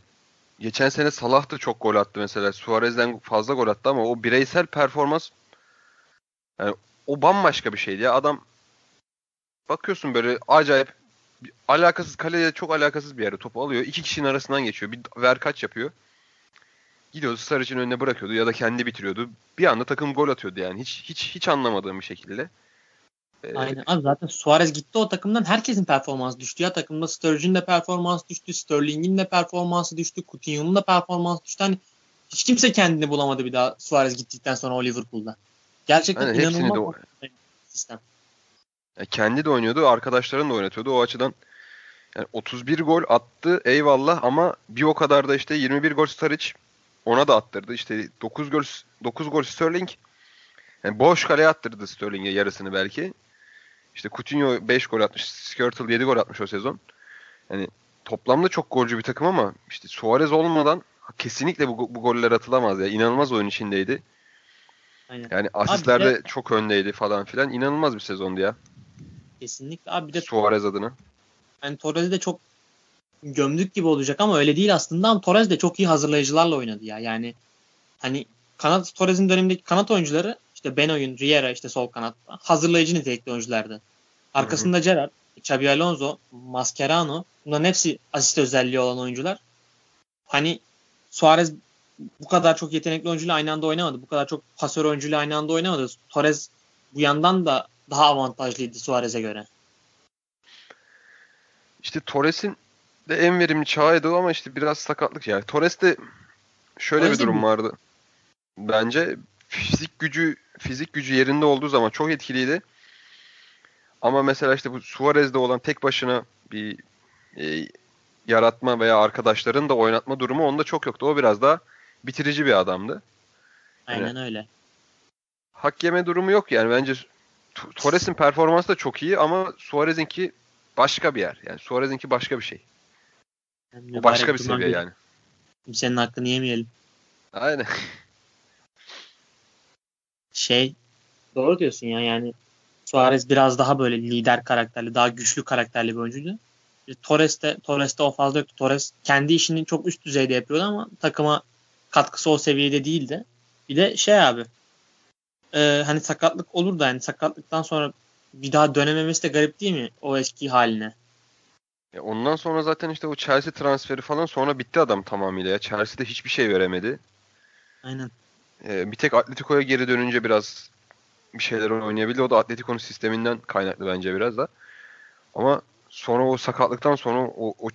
geçen sene Salah da çok gol attı mesela. Suarez'den fazla gol attı ama o bireysel performans yani o bambaşka bir şeydi ya. Adam bakıyorsun böyle acayip alakasız kaleye çok alakasız bir yere topu alıyor. İki kişinin arasından geçiyor. Bir ver kaç yapıyor. Gidiyordu Sarıç'ın önüne bırakıyordu ya da kendi bitiriyordu. Bir anda takım gol atıyordu yani. Hiç hiç hiç anlamadığım bir şekilde. Ee, Aynen. Abi zaten Suarez gitti o takımdan herkesin performansı düştü ya. Takımda Sturridge'in de performansı düştü. Sterling'in de performansı düştü. Coutinho'nun da performansı düştü. Hani hiç kimse kendini bulamadı bir daha Suarez gittikten sonra o Liverpool'da. Gerçekten Aynen, inanılmaz de sistem. Ya kendi de oynuyordu, arkadaşlarını da oynatıyordu. O açıdan yani 31 gol attı eyvallah ama bir o kadar da işte 21 gol Sturridge ona da attırdı. İşte 9 gol 9 gol Sterling. Yani boş kaleye attırdı Sterling'e yarısını belki. İşte Coutinho 5 gol atmış, Skirtle 7 gol atmış o sezon. Yani toplamda çok golcü bir takım ama işte Suarez olmadan kesinlikle bu, bu goller atılamaz ya. İnanılmaz oyun içindeydi. Aynen. Yani asistlerde de- çok öndeydi falan filan. İnanılmaz bir sezondu ya. Kesinlikle. Abi bir de Suarez adına. yani Torres'i de çok gömdük gibi olacak ama öyle değil aslında ama Torres de çok iyi hazırlayıcılarla oynadı ya. Yani hani kanat Torres'in dönemindeki kanat oyuncuları işte Benoy'un, Riera işte sol kanatta hazırlayıcı nitelikli oyunculardı. Arkasında Gerrard, Xabi Alonso, Mascherano bunların hepsi asist özelliği olan oyuncular. Hani Suarez bu kadar çok yetenekli oyuncuyla aynı anda oynamadı. Bu kadar çok pasör oyuncuyla aynı anda oynamadı. Torres bu yandan da daha avantajlıydı Suarez'e göre. İşte Torres'in de en verimli çağıydı ama işte biraz sakatlık yani. Torres'te şöyle Torres bir de durum mi? vardı. Bence fizik gücü fizik gücü yerinde olduğu zaman çok etkiliydi. Ama mesela işte bu Suarez'de olan tek başına bir e, yaratma veya arkadaşların da oynatma durumu onda çok yoktu. O biraz daha bitirici bir adamdı. Aynen öyle. Hak yeme durumu yok yani bence Torres'in performansı da çok iyi ama Suarez'inki başka bir yer. Yani Suarez'inki başka bir şey. Yani O başka bir seviye bir- yani. Kimsenin hakkını yemeyelim. Aynen. Şey doğru diyorsun ya yani Suarez biraz daha böyle lider karakterli, daha güçlü karakterli bir oyuncuydu. E, Torres'te Torres'te o fazla yoktu. Torres kendi işini çok üst düzeyde yapıyordu ama takıma katkısı o seviyede değildi. Bir de şey abi e, hani sakatlık olur da yani sakatlıktan sonra bir daha dönememesi de garip değil mi o eski haline? Ya ondan sonra zaten işte o Chelsea transferi falan sonra bitti adam tamamıyla ya. Chelsea'de hiçbir şey veremedi. Aynen. Ee, bir tek Atletico'ya geri dönünce biraz bir şeyler oynayabildi. O da Atletico'nun sisteminden kaynaklı bence biraz da. Ama sonra o sakatlıktan sonra o, o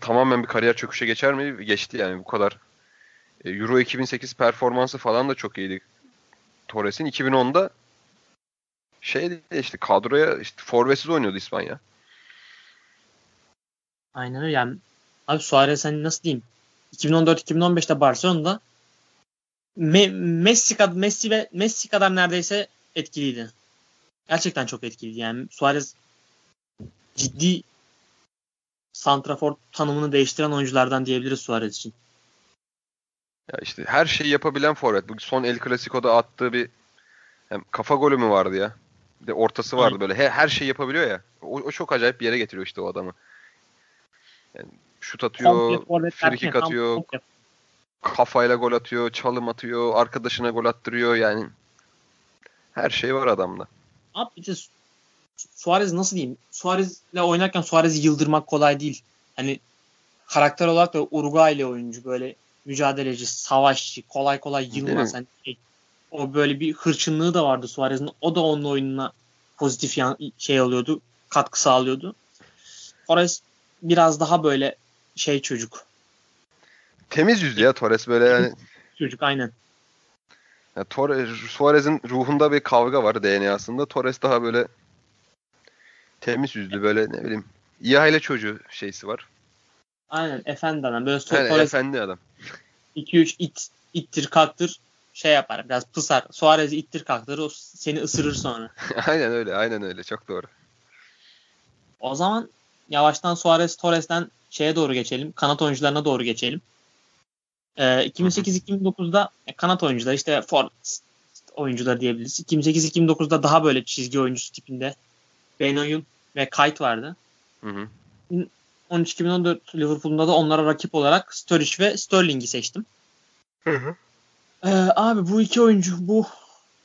tamamen bir kariyer çöküşe geçer mi? Geçti yani bu kadar. E, Euro 2008 performansı falan da çok iyiydi. Torres'in 2010'da şeydi işte kadroya işte forvetsiz oynuyordu İspanya. Aynen öyle. Yani, abi Suarez hani nasıl diyeyim? 2014-2015'te Barcelona'da Me- Messi, Messi ve Messi kadar neredeyse etkiliydi. Gerçekten çok etkiliydi. Yani Suarez ciddi santrafor tanımını değiştiren oyunculardan diyebiliriz Suarez için. Ya işte her şeyi yapabilen forvet. Bu son El Clasico'da attığı bir hem kafa golü mü vardı ya? Bir de ortası vardı Aynen. böyle. He- her şeyi yapabiliyor ya. O, o çok acayip bir yere getiriyor işte o adamı. Yani şut atıyor, free kick atıyor, komple. Kafayla gol atıyor, çalım atıyor, arkadaşına gol attırıyor yani. Her şey var adamda. Abi Su- Suarez nasıl diyeyim? Suarez'le oynarken Suarez'i yıldırmak kolay değil. Hani karakter olarak da Uruguaylı oyuncu böyle mücadeleci, savaşçı, kolay kolay yılmaz. Hani şey, o böyle bir hırçınlığı da vardı Suarez'in. O da onun oyununa pozitif yan, şey oluyordu, katkı sağlıyordu. Suarez biraz daha böyle şey çocuk. Temiz yüzlü ya Torres böyle yani. Çocuk aynen. Ya Torres, Suarez'in ruhunda bir kavga var DNA'sında. Torres daha böyle temiz yüzlü böyle ne bileyim iyi aile çocuğu şeysi var. Aynen efendi adam. Böyle Su- Yani Suarez efendi adam. 2-3 it, ittir kalktır şey yapar biraz pısar. Suarez'i ittir kalktır o seni ısırır sonra. aynen öyle, aynen öyle. Çok doğru. O zaman yavaştan Suarez Torres'ten şeye doğru geçelim. Kanat oyuncularına doğru geçelim. Ee, 2008-2009'da kanat oyuncular işte for oyuncular diyebiliriz. 2008-2009'da daha böyle çizgi oyuncusu tipinde Benoyun ve Kite vardı. Hı hı. 2013-2014 Liverpool'unda da onlara rakip olarak Sturridge ve Sterling'i seçtim. Hı hı. Ee, abi bu iki oyuncu bu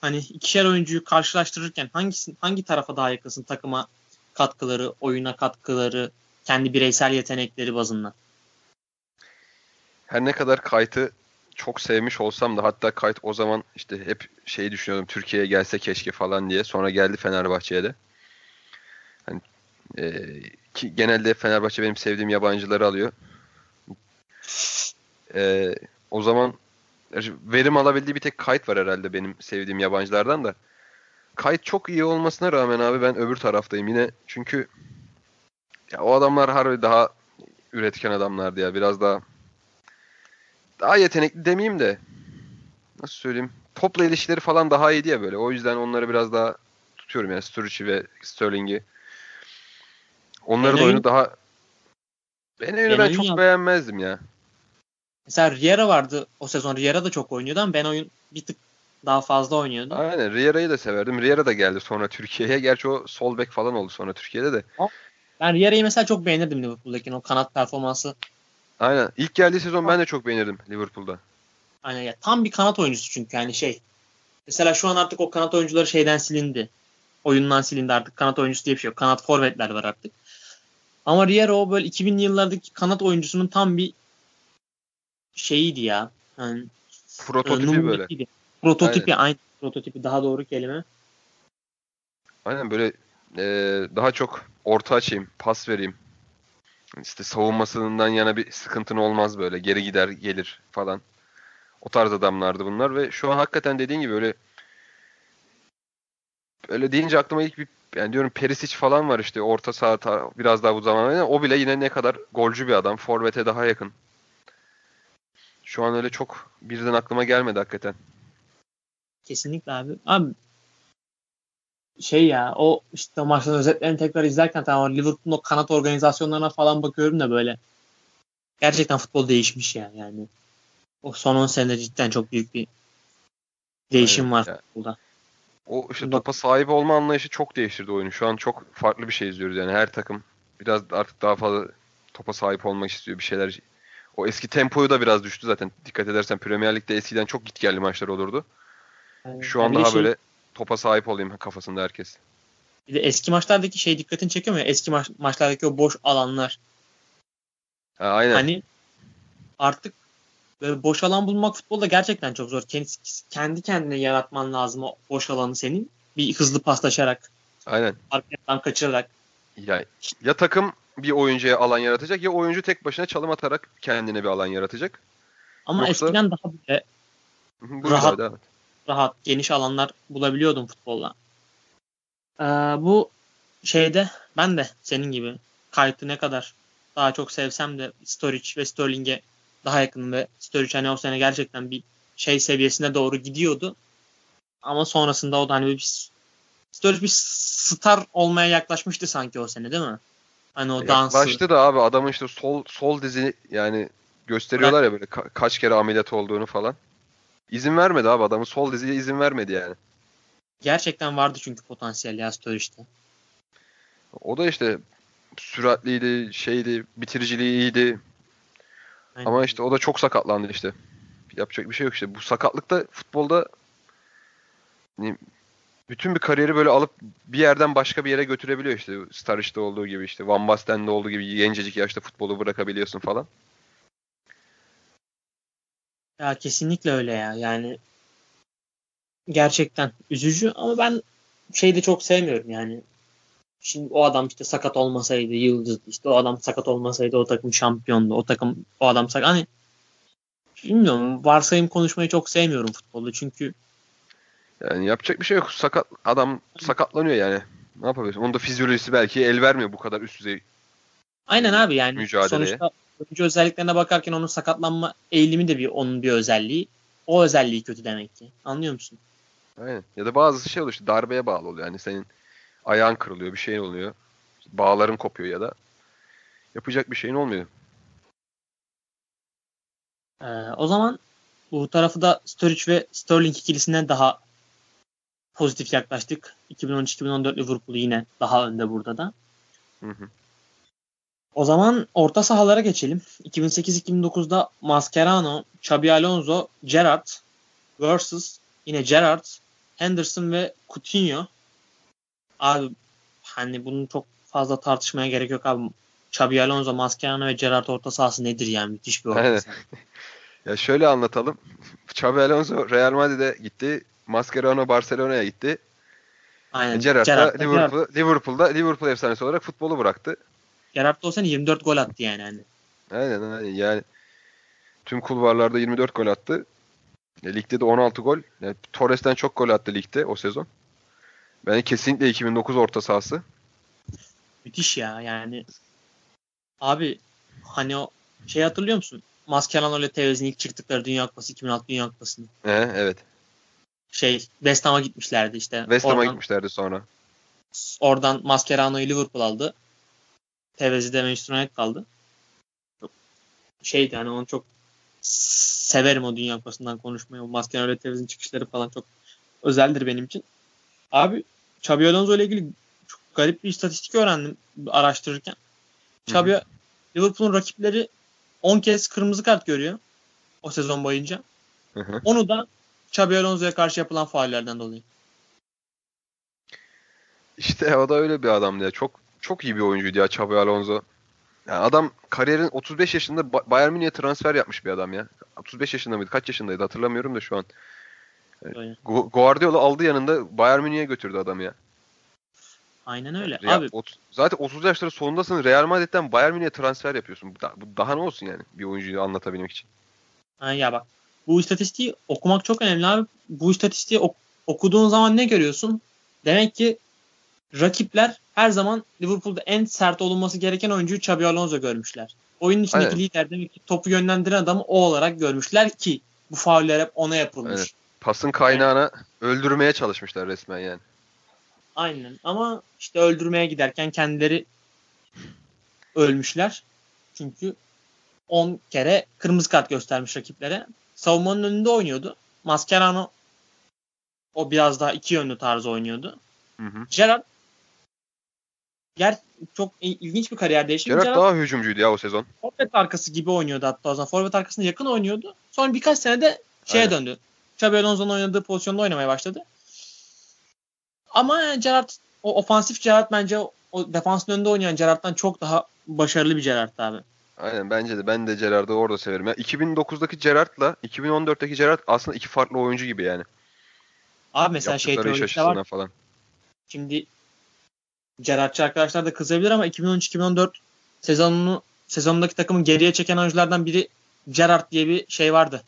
hani ikişer oyuncuyu karşılaştırırken hangisi hangi tarafa daha yakınsın takıma katkıları, oyuna katkıları, kendi bireysel yetenekleri bazında? Her ne kadar kayıtı çok sevmiş olsam da hatta kayıt o zaman işte hep şeyi düşünüyordum Türkiye'ye gelse keşke falan diye. Sonra geldi Fenerbahçe'ye de. Hani, e, ki genelde Fenerbahçe benim sevdiğim yabancıları alıyor. E, o zaman verim alabildiği bir tek kayıt var herhalde benim sevdiğim yabancılardan da. Kayıt çok iyi olmasına rağmen abi ben öbür taraftayım yine. Çünkü ya o adamlar harbi daha üretken adamlardı ya. Biraz daha daha yetenekli demeyeyim de nasıl söyleyeyim topla ilişkileri falan daha iyiydi ya böyle. O yüzden onları biraz daha tutuyorum yani Sturridge'i ve Sterling'i. Onların Benayoun- oyunu daha ben Benayoun çok yap- beğenmezdim ya. Mesela Riera vardı o sezon. Riera da çok oynuyordu ama ben oyun bir tık daha fazla oynuyordu. Aynen Riera'yı da severdim. Riera da geldi sonra Türkiye'ye. Gerçi o sol bek falan oldu sonra Türkiye'de de. Ben Riera'yı mesela çok beğenirdim Liverpool'daki o kanat performansı. Aynen. İlk geldiği sezon ben de çok beğenirdim Liverpool'da. Hani ya tam bir kanat oyuncusu çünkü yani şey. Mesela şu an artık o kanat oyuncuları şeyden silindi. Oyundan silindi artık. Kanat oyuncusu diye bir şey yok. Kanat forvetler var artık. Ama Riera o böyle 2000'li yıllardaki kanat oyuncusunun tam bir şeyiydi ya. Yani Prototipi böyle. Prototipi aynı prototipi daha doğru kelime. Aynen böyle e, daha çok orta açayım, pas vereyim. İşte savunmasından yana bir sıkıntın olmaz böyle. Geri gider, gelir falan. O tarz adamlardı bunlar ve şu an hakikaten dediğin gibi öyle öyle deyince aklıma ilk bir yani diyorum Perisic falan var işte orta saha biraz daha bu zaman o bile yine ne kadar golcü bir adam. Forvet'e daha yakın. Şu an öyle çok birden aklıma gelmedi hakikaten. Kesinlikle abi. Abi şey ya o işte maçların özetlerini tekrar izlerken tamam Liverpool'un o kanat organizasyonlarına falan bakıyorum da böyle gerçekten futbol değişmiş ya yani. O son 10 senede cidden çok büyük bir değişim Aynen var ya. futbolda. O işte Bak- topa sahip olma anlayışı çok değiştirdi oyunu. Şu an çok farklı bir şey izliyoruz yani her takım biraz artık daha fazla topa sahip olmak istiyor bir şeyler. O eski tempoyu da biraz düştü zaten. Dikkat edersen Premier Lig'de eskiden çok gitgelli maçlar olurdu. Yani Şu an daha şey- böyle topa sahip olayım kafasında herkes. Bir de eski maçlardaki şey dikkatini çekiyor mu? Eski maç, maçlardaki o boş alanlar. Ha, aynen. Hani artık böyle boş alan bulmak futbolda gerçekten çok zor. Kendi, kendi kendine yaratman lazım o boş alanı senin. Bir hızlı paslaşarak, Aynen. arkadan kaçırarak. Ya, ya takım bir oyuncuya alan yaratacak ya oyuncu tek başına çalım atarak kendine bir alan yaratacak. Ama Yoksa- eskiden daha böyle buyur Rahat. abi, devam et. Rahat, geniş alanlar bulabiliyordum futbolla. Ee, bu şeyde ben de senin gibi kayıtı ne kadar daha çok sevsem de Sturridge ve Sterling'e daha yakınım ve Sturridge hani o sene gerçekten bir şey seviyesine doğru gidiyordu. Ama sonrasında o da hani bir Sturridge bir star olmaya yaklaşmıştı sanki o sene değil mi? Hani o dansı. Yaklaştı da abi adamın işte sol sol dizi yani gösteriyorlar ya böyle ka- kaç kere ameliyat olduğunu falan. İzin vermedi abi adamın sol diziye izin vermedi yani. Gerçekten vardı çünkü potansiyel ya Sturridge'de. O da işte süratliydi, şeydi, bitiriciliği iyiydi. Aynen. Ama işte o da çok sakatlandı işte. Yapacak bir şey yok işte. Bu sakatlıkta futbolda hani bütün bir kariyeri böyle alıp bir yerden başka bir yere götürebiliyor işte. Staric'te olduğu gibi işte Van Basten'de olduğu gibi gencecik yaşta futbolu bırakabiliyorsun falan. Ya kesinlikle öyle ya. Yani gerçekten üzücü ama ben şeyi de çok sevmiyorum yani. Şimdi o adam işte sakat olmasaydı yıldızdı. İşte o adam sakat olmasaydı o takım şampiyondu. O takım o adam sakat. Hani bilmiyorum varsayım konuşmayı çok sevmiyorum futbolda. Çünkü Yani yapacak bir şey yok. Sakat adam sakatlanıyor yani. Ne yapabilirsin? Onun da fizyolojisi belki el vermiyor bu kadar üst düzey. aynen abi yani Mücadeleye. sonuçta oyuncu özelliklerine bakarken onun sakatlanma eğilimi de bir onun bir özelliği. O özelliği kötü demek ki. Anlıyor musun? Aynen. Ya da bazı şey oluyor işte darbeye bağlı oluyor. Yani senin ayağın kırılıyor, bir şeyin oluyor. Bağların kopuyor ya da yapacak bir şeyin olmuyor. Ee, o zaman bu tarafı da Sturridge ve Sterling ikilisinden daha pozitif yaklaştık. 2013-2014 Liverpool yine daha önde burada da. Hı hı. O zaman orta sahalara geçelim. 2008-2009'da Mascherano, Xabi Alonso, Gerrard vs. yine Gerrard, Henderson ve Coutinho. Abi hani bunun çok fazla tartışmaya gerek yok abi. Xabi Alonso, Mascherano ve Gerrard orta sahası nedir yani? Müthiş bir orta Aynen. saha. Ya şöyle anlatalım. Xabi Alonso Real Madrid'e gitti. Mascherano Barcelona'ya gitti. Aynen. Gerrard da Gerrard da- Liverpool, Liverpool'da Liverpool efsanesi olarak futbolu bıraktı. Gerrard da o sene 24 gol attı yani. Hani. Aynen aynen yani tüm kulvarlarda 24 gol attı. E, ligde de 16 gol. Yani Torres'ten çok gol attı ligde o sezon. Ben kesinlikle 2009 orta sahası. Müthiş ya yani. Abi hani o şey hatırlıyor musun? Mascherano ile Tevez'in ilk çıktıkları Dünya Kupası 2006 Dünya Kupası'nı. He, evet. Şey West Ham'a gitmişlerdi işte. West Ham'a gitmişlerdi sonra. oradan Mascherano'yu Liverpool aldı. Tevez'i de Manchester United kaldı. Çok şeydi hani onu çok severim o Dünya Kupası'ndan konuşmayı. O Mascherano ile Tevez'in çıkışları falan çok özeldir benim için. Abi Xabi Alonso ile ilgili çok garip bir istatistik öğrendim araştırırken. Xabi Liverpool'un rakipleri 10 kez kırmızı kart görüyor o sezon boyunca. Hı hı. Onu da Xabi Alonso'ya karşı yapılan faullerden dolayı. İşte o da öyle bir adamdı ya. Çok çok iyi bir oyuncuydu ya Xabi Alonso. Yani adam kariyerin 35 yaşında Ba- Bayern Münih'e transfer yapmış bir adam ya. 35 yaşında mıydı? Kaç yaşındaydı hatırlamıyorum da şu an. Öyle. Gu- Guardiola aldı yanında Bayern Münih'e götürdü adamı ya. Aynen öyle. Real- Abi ot- zaten 30 yaşları sonundasın. Real Madrid'den Bayern Münih'e transfer yapıyorsun. Bu, da- bu daha ne olsun yani bir oyuncuyu anlatabilmek için. ha ya bak bu istatistiği okumak çok önemli abi. Bu istatistiği ok- okuduğun zaman ne görüyorsun? Demek ki rakipler her zaman Liverpool'da en sert olunması gereken oyuncuyu Xabi Alonso görmüşler. Oyunun içindeki Aynen. lider demek ki topu yönlendiren adamı o olarak görmüşler ki bu fauller hep ona yapılmış. Evet. Pasın kaynağına öldürmeye çalışmışlar resmen yani. Aynen ama işte öldürmeye giderken kendileri ölmüşler. Çünkü 10 kere kırmızı kart göstermiş rakiplere. Savunmanın önünde oynuyordu. Mascherano o biraz daha iki yönlü tarzı oynuyordu. Hı hı. Gerrard ger çok il- ilginç bir kariyer değişimi. Gerrard daha hücumcuydu ya o sezon. forvet arkası gibi oynuyordu hatta o zaman. Forvet arkasına yakın oynuyordu. Sonra birkaç senede şeye Aynen. döndü. Xabi Alonso'nun oynadığı pozisyonda oynamaya başladı. Ama yani Gerrard o ofansif Gerrard bence o, defansın önünde oynayan Gerrard'dan çok daha başarılı bir Gerrard abi. Aynen bence de. Ben de Gerrard'ı orada severim. Ya 2009'daki Gerrard'la 2014'teki Gerrard aslında iki farklı oyuncu gibi yani. Abi mesela şey teorisi de var. falan. Şimdi Gerrardçı arkadaşlar da kızabilir ama 2013-2014 sezonunu sezonundaki takımın geriye çeken oyunculardan biri Gerrard diye bir şey vardı.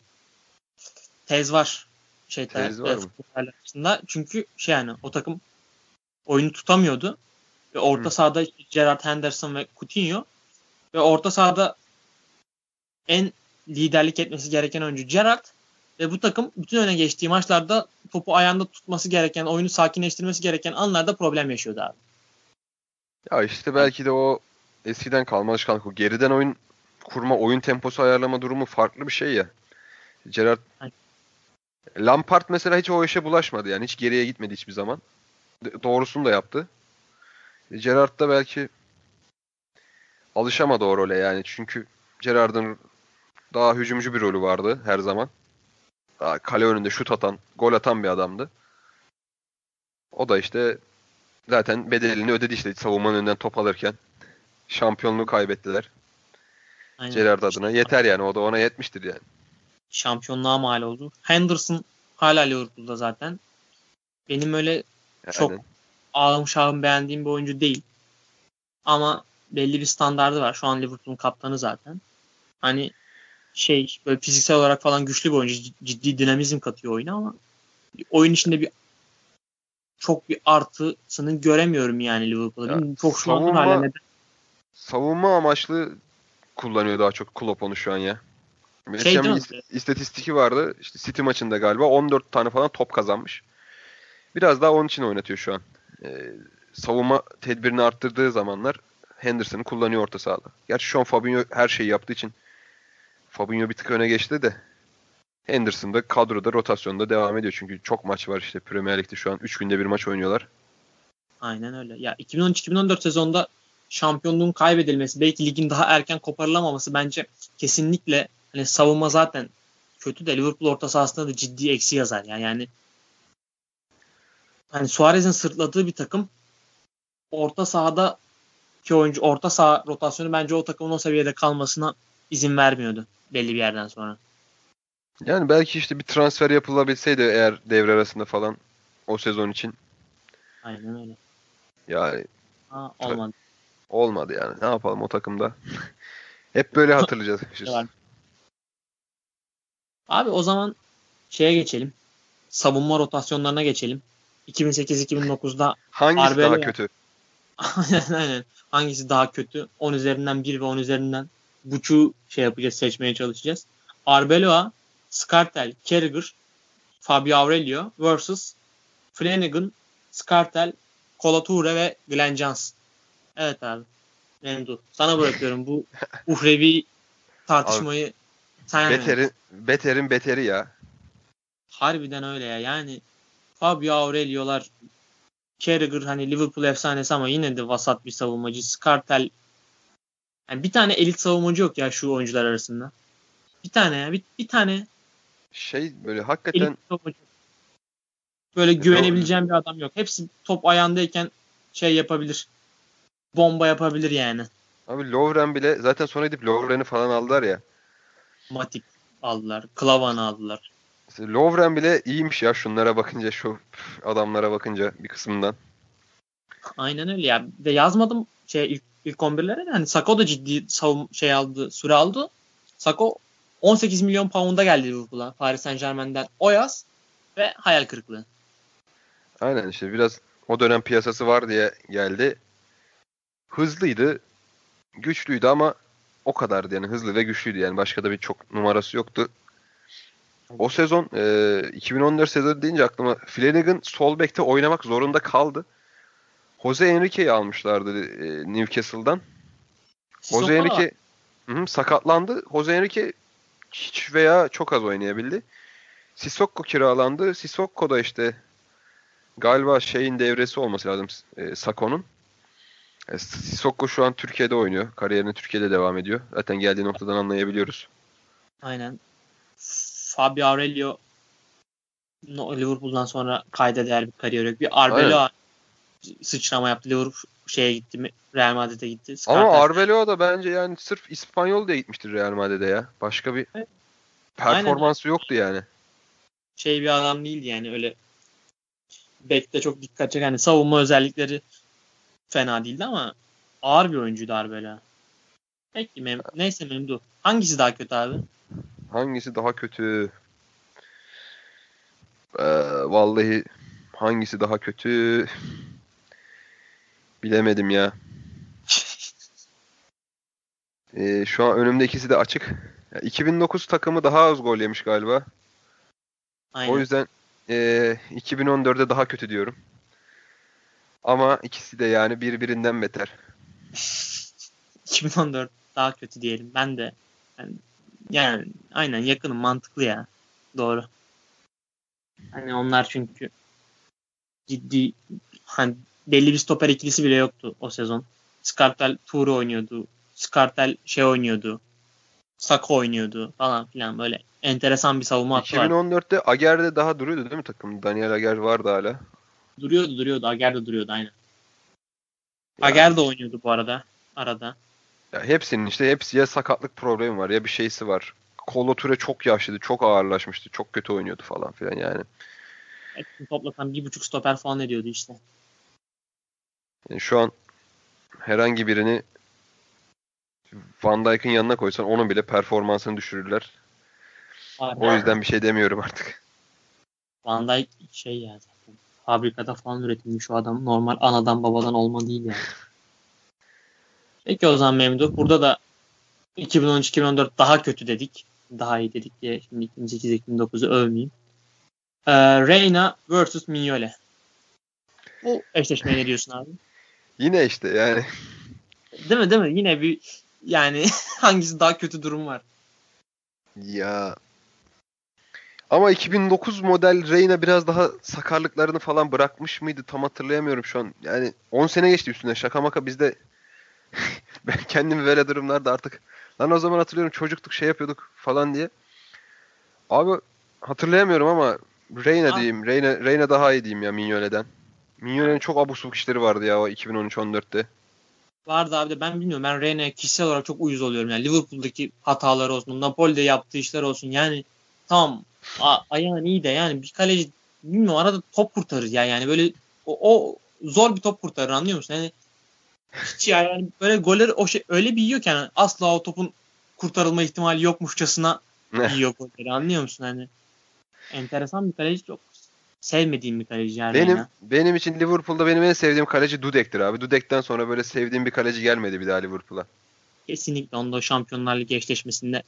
Tez var. Şey, Tez var mı? futbol arasında. Çünkü şey yani o takım oyunu tutamıyordu. Ve orta Hı. sahada işte Gerrard Henderson ve Coutinho ve orta sahada en liderlik etmesi gereken oyuncu Gerrard ve bu takım bütün öne geçtiği maçlarda topu ayağında tutması gereken, oyunu sakinleştirmesi gereken anlarda problem yaşıyordu abi. Ya işte belki de o eskiden kalma alışkanlık. O geriden oyun kurma, oyun temposu ayarlama durumu farklı bir şey ya. Gerrard Aynen. Lampard mesela hiç o işe bulaşmadı yani. Hiç geriye gitmedi hiçbir zaman. Doğrusunu da yaptı. Gerrard da belki alışamadı o role yani. Çünkü Gerrard'ın daha hücumcu bir rolü vardı her zaman. Daha kale önünde şut atan, gol atan bir adamdı. O da işte zaten bedelini ödedi işte savunmanın önünden top alırken. Şampiyonluğu kaybettiler. Aynen. Gerrard adına. Yeter yani. O da ona yetmiştir yani. Şampiyonluğa mal oldu. Henderson hala Liverpool'da zaten. Benim öyle Çok Aynen. ağım şahım beğendiğim bir oyuncu değil. Ama belli bir standardı var. Şu an Liverpool'un kaptanı zaten. Hani şey böyle fiziksel olarak falan güçlü bir oyuncu. Ciddi dinamizm katıyor oyuna ama oyun içinde bir çok bir artısını göremiyorum yani Liverpool'da. Ya, Çok şu an savunma- hala neden? Savunma amaçlı kullanıyor daha çok Klopp onu şu an ya. Geçen Şey bir ist- istatistiki vardı. İşte City maçında galiba 14 tane falan top kazanmış. Biraz daha onun için oynatıyor şu an. Ee, savunma tedbirini arttırdığı zamanlar Henderson'ı kullanıyor orta sahada. Gerçi şu an Fabinho her şeyi yaptığı için Fabinho bir tık öne geçti de Henderson da kadroda rotasyonda devam ediyor. Çünkü çok maç var işte Premier Lig'de şu an 3 günde bir maç oynuyorlar. Aynen öyle. Ya 2013-2014 sezonda şampiyonluğun kaybedilmesi, belki ligin daha erken koparılamaması bence kesinlikle hani savunma zaten kötü de Liverpool orta sahasında da ciddi eksi yazar. Yani, yani hani Suarez'in sırtladığı bir takım orta sahada ki oyuncu orta saha rotasyonu bence o takımın o seviyede kalmasına izin vermiyordu belli bir yerden sonra. Yani belki işte bir transfer yapılabilseydi eğer devre arasında falan o sezon için. Aynen öyle. Yani Ha, olmadı. olmadı yani. Ne yapalım o takımda. Hep böyle hatırlayacağız. Var. Abi o zaman şeye geçelim. Savunma rotasyonlarına geçelim. 2008-2009'da Hangisi Arbeloa. daha kötü? aynen aynen. Hangisi daha kötü? 10 üzerinden 1 ve 10 üzerinden buçuğu şey yapacağız, seçmeye çalışacağız. Arbeloa, Skartel, Carragher, Fabio Aurelio vs. Flanagan, Skartel, Kolature ve Glenn Johnson. Evet abi. Memdu. Sana bırakıyorum bu uhrevi tartışmayı. Sen Beterin, beterin beteri ya. Harbiden öyle ya. Yani Fabio Aurelio'lar Carragher hani Liverpool efsanesi ama yine de vasat bir savunmacı. Skartel yani bir tane elit savunmacı yok ya şu oyuncular arasında. Bir tane ya. Bir, bir tane Şey böyle hakikaten. Böyle güvenebileceğim bir adam yok. Hepsi top ayağındayken şey yapabilir. Bomba yapabilir yani. abi Lovren bile zaten sonra gidip Lovren'i falan aldılar ya. Matip aldılar. Klavan aldılar. Mesela Lovren bile iyiymiş ya şunlara bakınca şu adamlara bakınca bir kısmından. Aynen öyle ya. De yazmadım şey ilk, ilk 11'lere de hani Sako da ciddi savun şey aldı, süre aldı. Sako 18 milyon pound'a geldi Liverpool'a Paris Saint Germain'den o yaz ve hayal kırıklığı. Aynen işte biraz o dönem piyasası var diye geldi. Hızlıydı, güçlüydü ama o kadardı yani hızlı ve güçlüydü yani başka da bir çok numarası yoktu. O sezon e, 2014 sezonu deyince aklıma Flanagan sol bekte oynamak zorunda kaldı. Jose Enrique'yi almışlardı e, Newcastle'dan. Jose Enrique hı, sakatlandı. Jose Enrique hiç veya çok az oynayabildi. Sissoko kiralandı. Sissoko da işte galiba şeyin devresi olması lazım e, Sako'nun. E, Sissoko şu an Türkiye'de oynuyor. Kariyerine Türkiye'de devam ediyor. Zaten geldiği noktadan anlayabiliyoruz. Aynen. Fabio Aurelio Liverpool'dan sonra kayda değer bir kariyer yok. Bir Arbeloa sıçrama yaptı. Liverpool şeye gitti mi? Real Madrid'e gitti. Ama Skartel- Arbeloa da bence yani sırf İspanyol diye gitmiştir Real Madrid'e ya. Başka bir Evet. performansı yoktu yani. şey bir adam değildi yani öyle bekte çok dikkat çeken hani savunma özellikleri fena değildi ama ağır bir oyuncuydu Arbeloa. Peki mem neyse Memdu. Hangisi daha kötü abi? Hangisi daha kötü? Ee, vallahi hangisi daha kötü? Bilemedim ya. Ee, şu an önümde ikisi de açık. Ya, 2009 takımı daha az gol yemiş galiba. Aynen. O yüzden ee, 2014'de daha kötü diyorum. Ama ikisi de yani birbirinden beter. 2014 daha kötü diyelim. Ben de yani, yani aynen yakınım mantıklı ya. Doğru. Hani onlar çünkü ciddi hani belli bir stoper ikilisi bile yoktu o sezon. Skartel Toure oynuyordu. Skartel şey oynuyordu. Sako oynuyordu falan filan böyle enteresan bir savunma hattı var. 2014'te Ager'de daha duruyordu değil mi takım? Daniel Ager vardı hala. Duruyordu duruyordu. Ager de duruyordu aynen. Ya. Ager de oynuyordu bu arada arada. Ya hepsinin işte hepsi ya sakatlık problemi var ya bir şeysi var. Kolo Ture çok yaşlıydı, çok ağırlaşmıştı, çok kötü oynuyordu falan filan yani. Hepsini toplasan bir buçuk stoper falan ediyordu işte. Yani şu an herhangi birini Van Dijk'ın yanına koysan onun bile performansını düşürürler. Harbi. O yüzden bir şey demiyorum artık. Van Dijk şey ya zaten. Fabrikada falan üretilmiş o adam. Normal anadan babadan olma değil yani. Peki o zaman Memduh. Burada da 2013-2014 daha kötü dedik. Daha iyi dedik diye şimdi 2008-2009'u övmeyeyim. Ee, Reyna vs. Mignole. Bu eşleşmeye ne diyorsun abi? Yine işte yani Değil mi değil mi? Yine bir yani hangisi daha kötü durum var. ya ama 2009 model Reyna biraz daha sakarlıklarını falan bırakmış mıydı tam hatırlayamıyorum şu an. Yani 10 sene geçti üstüne şaka maka bizde ben kendimi böyle durumlarda artık lan o zaman hatırlıyorum çocuktuk şey yapıyorduk falan diye. Abi hatırlayamıyorum ama Reyna Abi- diyeyim. Reyna, Reyna daha iyi diyeyim ya Mignole'den. Mignole'nin çok abuk subuk işleri vardı ya o 2013-14'te. Vardı abi de ben bilmiyorum. Ben Rene'ye kişisel olarak çok uyuz oluyorum. Yani Liverpool'daki hataları olsun, Napoli'de yaptığı işler olsun. Yani tamam a- ayağın iyi de yani bir kaleci bilmiyorum arada top kurtarır ya. Yani böyle o, o zor bir top kurtarır anlıyor musun? Yani hiç ya yani böyle golleri o şey öyle bir yiyor ki yani asla o topun kurtarılma ihtimali yokmuşçasına yiyor golleri anlıyor musun? Hani enteresan bir kaleci çok sevmediğim bir kaleci yani. Benim benim için Liverpool'da benim en sevdiğim kaleci Dudek'tir abi. Dudek'ten sonra böyle sevdiğim bir kaleci gelmedi bir daha Liverpool'a. Kesinlikle onda Şampiyonlar Ligi eşleşmesinde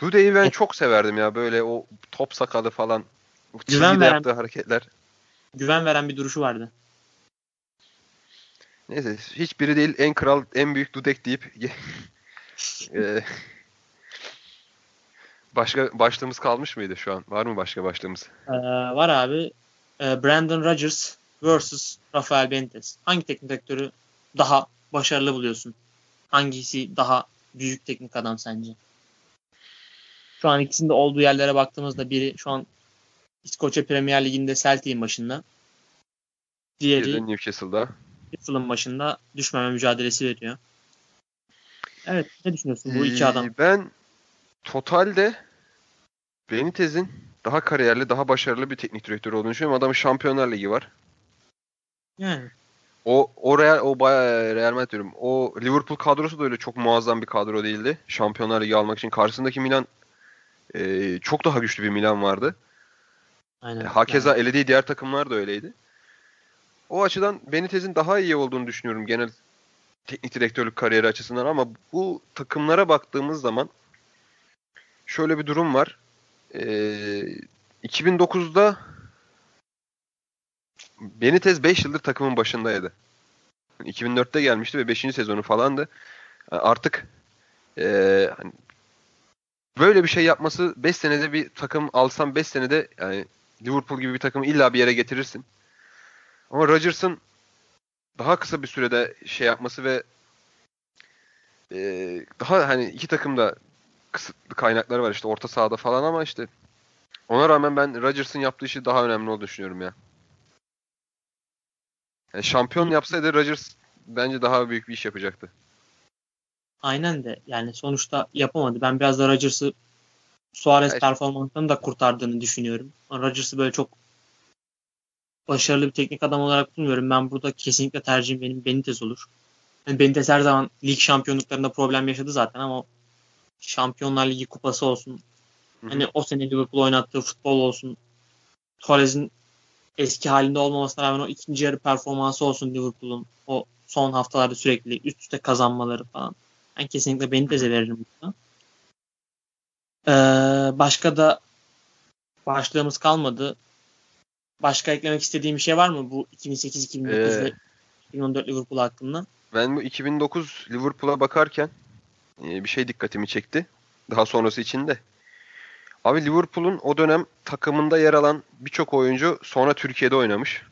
Dudek'i ben Evet. çok severdim ya böyle o top sakalı falan. Güven veren- yaptığı hareketler. güven veren bir duruşu vardı. Neyse hiçbiri değil en kral en büyük Dudek deyip Eee, başka başlığımız kalmış mıydı şu an? Var mı başka başlığımız? Ee, var abi. Ee, Brandon Rodgers vs. Rafael Benitez. Hangi teknik direktörü daha başarılı buluyorsun? Hangisi daha büyük teknik adam sence? Şu an ikisinde olduğu yerlere baktığımızda biri şu an İskoçya Premier Ligi'nde Celtic'in başında. Diğeri de Newcastle'da. Newcastle'ın başında düşmeme mücadelesi veriyor. Evet, ne düşünüyorsun bu iki Ee, adam? Ben totalde Benitez'in daha kariyerli, daha başarılı bir teknik direktör olduğunu düşünüyorum. Adamın Şampiyonlar Ligi var. Yani O o Real o bayağı Real Madrid diyorum. O Liverpool kadrosu da öyle çok muazzam bir kadro değildi. Şampiyonlar Ligi almak için karşısındaki Milan e, çok daha güçlü bir Milan vardı. aynen. Hakeza elediği diğer takımlar da öyleydi. O açıdan Benitez'in daha iyi olduğunu düşünüyorum genel teknik direktörlük kariyeri açısından ama bu takımlara baktığımız zaman şöyle bir durum var. Ee, 2009'da Benitez 5 yıldır takımın başındaydı. 2004'te gelmişti ve 5. sezonu falandı. Yani Artık ee, hani böyle bir şey yapması 5 senede bir takım alsam 5 senede yani Liverpool gibi bir takımı illa bir yere getirirsin. Ama Rodgers'ın daha kısa bir sürede şey yapması ve eee, daha hani iki takım da kısıtlı kaynakları var işte orta sahada falan ama işte ona rağmen ben Rodgers'ın yaptığı işi daha önemli olduğunu düşünüyorum ya. Yani şampiyon yapsaydı Rodgers bence daha büyük bir iş yapacaktı. Aynen de yani sonuçta yapamadı. Ben biraz da Rodgers'ı Suarez Evet. performansını da kurtardığını düşünüyorum. Rodgers'ı böyle çok başarılı bir teknik adam olarak bulmuyorum. Ben burada kesinlikle tercihim benim Benitez olur. Yani Benitez her zaman lig şampiyonluklarında problem yaşadı zaten ama Şampiyonlar Ligi kupası olsun. Hani o sene Liverpool oynattığı futbol olsun. Torres'in eski halinde olmamasına rağmen o ikinci yarı performansı olsun Liverpool'un. O son haftalarda sürekli üst üste kazanmaları falan. Ben kesinlikle Benitez'e veririm burada. Ee, başka da başlığımız kalmadı. Başka eklemek istediğim bir şey var mı bu 2008-2009 Ee, ve 2014 Liverpool hakkında? Ben bu 2009 Liverpool'a bakarken bir şey dikkatimi çekti. Daha sonrası için de. Abi Liverpool'un o dönem takımında yer alan birçok oyuncu sonra Türkiye'de oynamış.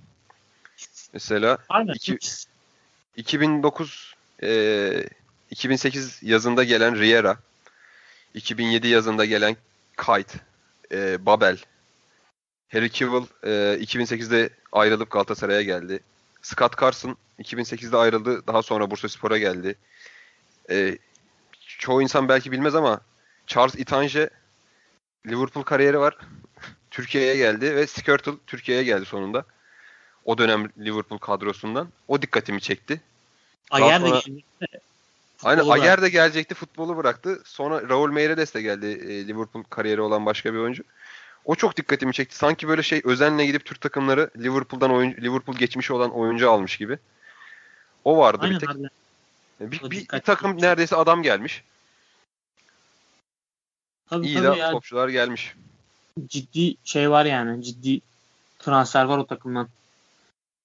Mesela Aynen. iki- 2009 e, 2008 yazında gelen Riera, 2007 yazında gelen Kite, e, Babel, Harry Kewell e, 2008'de ayrılıp Galatasaray'a geldi. Scott Carson 2008'de ayrıldı. Daha sonra Bursaspor'a geldi. E, çoğu insan belki bilmez ama Charles Itange Liverpool kariyeri var. Türkiye'ye geldi ve Skirtle Türkiye'ye geldi sonunda. O dönem Liverpool kadrosundan. O dikkatimi çekti. Ayer de sonra- geldi. Aynen Futbolu Ayer de gelecekti futbolu bıraktı. Sonra Raul Meireles de geldi e, Liverpool kariyeri olan başka bir oyuncu. O çok dikkatimi çekti. Sanki böyle şey özenle gidip Türk takımları Liverpool'dan oyuncu, Liverpool geçmişi olan oyuncu almış gibi. O vardı Aynen bir tek. Bir, O bir- bir takım neredeyse adam gelmiş. Tabii, İyi tabii de ya. topçular gelmiş. ciddi şey var yani. Ciddi transfer var o takımdan.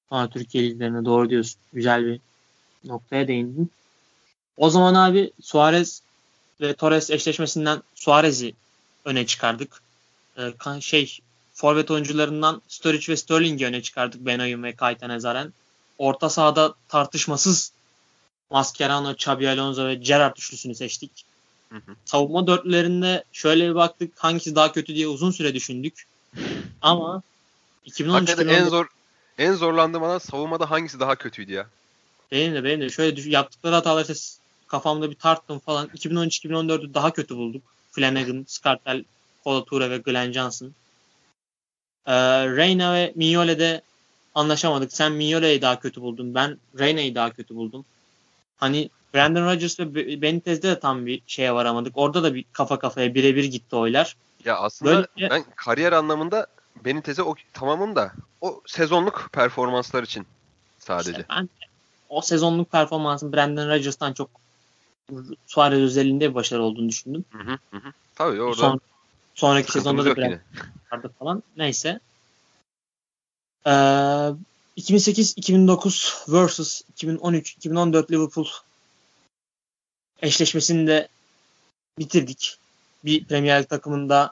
Sonra Türkiye liglerine doğru diyorsun. Güzel bir noktaya değindin. O zaman abi Suarez ve Torres eşleşmesinden Suarez'i öne çıkardık. Ee, şey forvet oyuncularından Sturridge ve Sterling'i öne çıkardık. Benayoun ve Kaytan Ezaren. Orta sahada tartışmasız Mascherano, Xabi Alonso ve Gerrard üçlüsünü seçtik. Hı hı. Savunma dörtlülerinde şöyle bir baktık hangisi daha kötü diye uzun süre düşündük. Ama 2013 Hakikaten en zor en zorlandığım alan savunmada hangisi daha kötüydü ya? Benim de benim de şöyle düş- yaptıkları hataları işte kafamda bir tarttım falan. 2013-2014'ü daha kötü bulduk. Flanagan, Scartell, Colatura ve Glenn Johnson. Ee, Reyna ve Mignole'de anlaşamadık. Sen Mignole'yi daha kötü buldun. Ben Reyna'yı daha kötü buldum. Hani Brandon Rodgers ve Be- Benitez'de de tam bir şeye varamadık. Orada da bir kafa kafaya birebir gitti oylar. Ya aslında Böyle- ben kariyer anlamında Benitez'e o tamamım da o sezonluk performanslar için sadece. İşte ben o sezonluk performansın Brandon Rodgers'tan çok Suarez özelliğinde bir başarı olduğunu düşündüm. Hı hı hı. Tabii orada Son, sonraki sezonda da yine. vardı falan. Neyse. Ee, 2008-2009 vs 2013-2014 Liverpool eşleşmesini de bitirdik. Bir Premier Lig takımında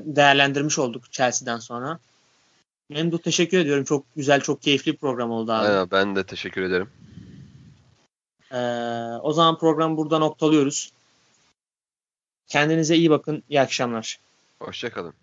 değerlendirmiş olduk Chelsea'den sonra. Memduh teşekkür ediyorum. Çok güzel, çok keyifli bir program oldu abi. Aynen, ben de teşekkür ederim. Ee, o zaman programı burada noktalıyoruz. Kendinize iyi bakın. İyi akşamlar. Hoşçakalın.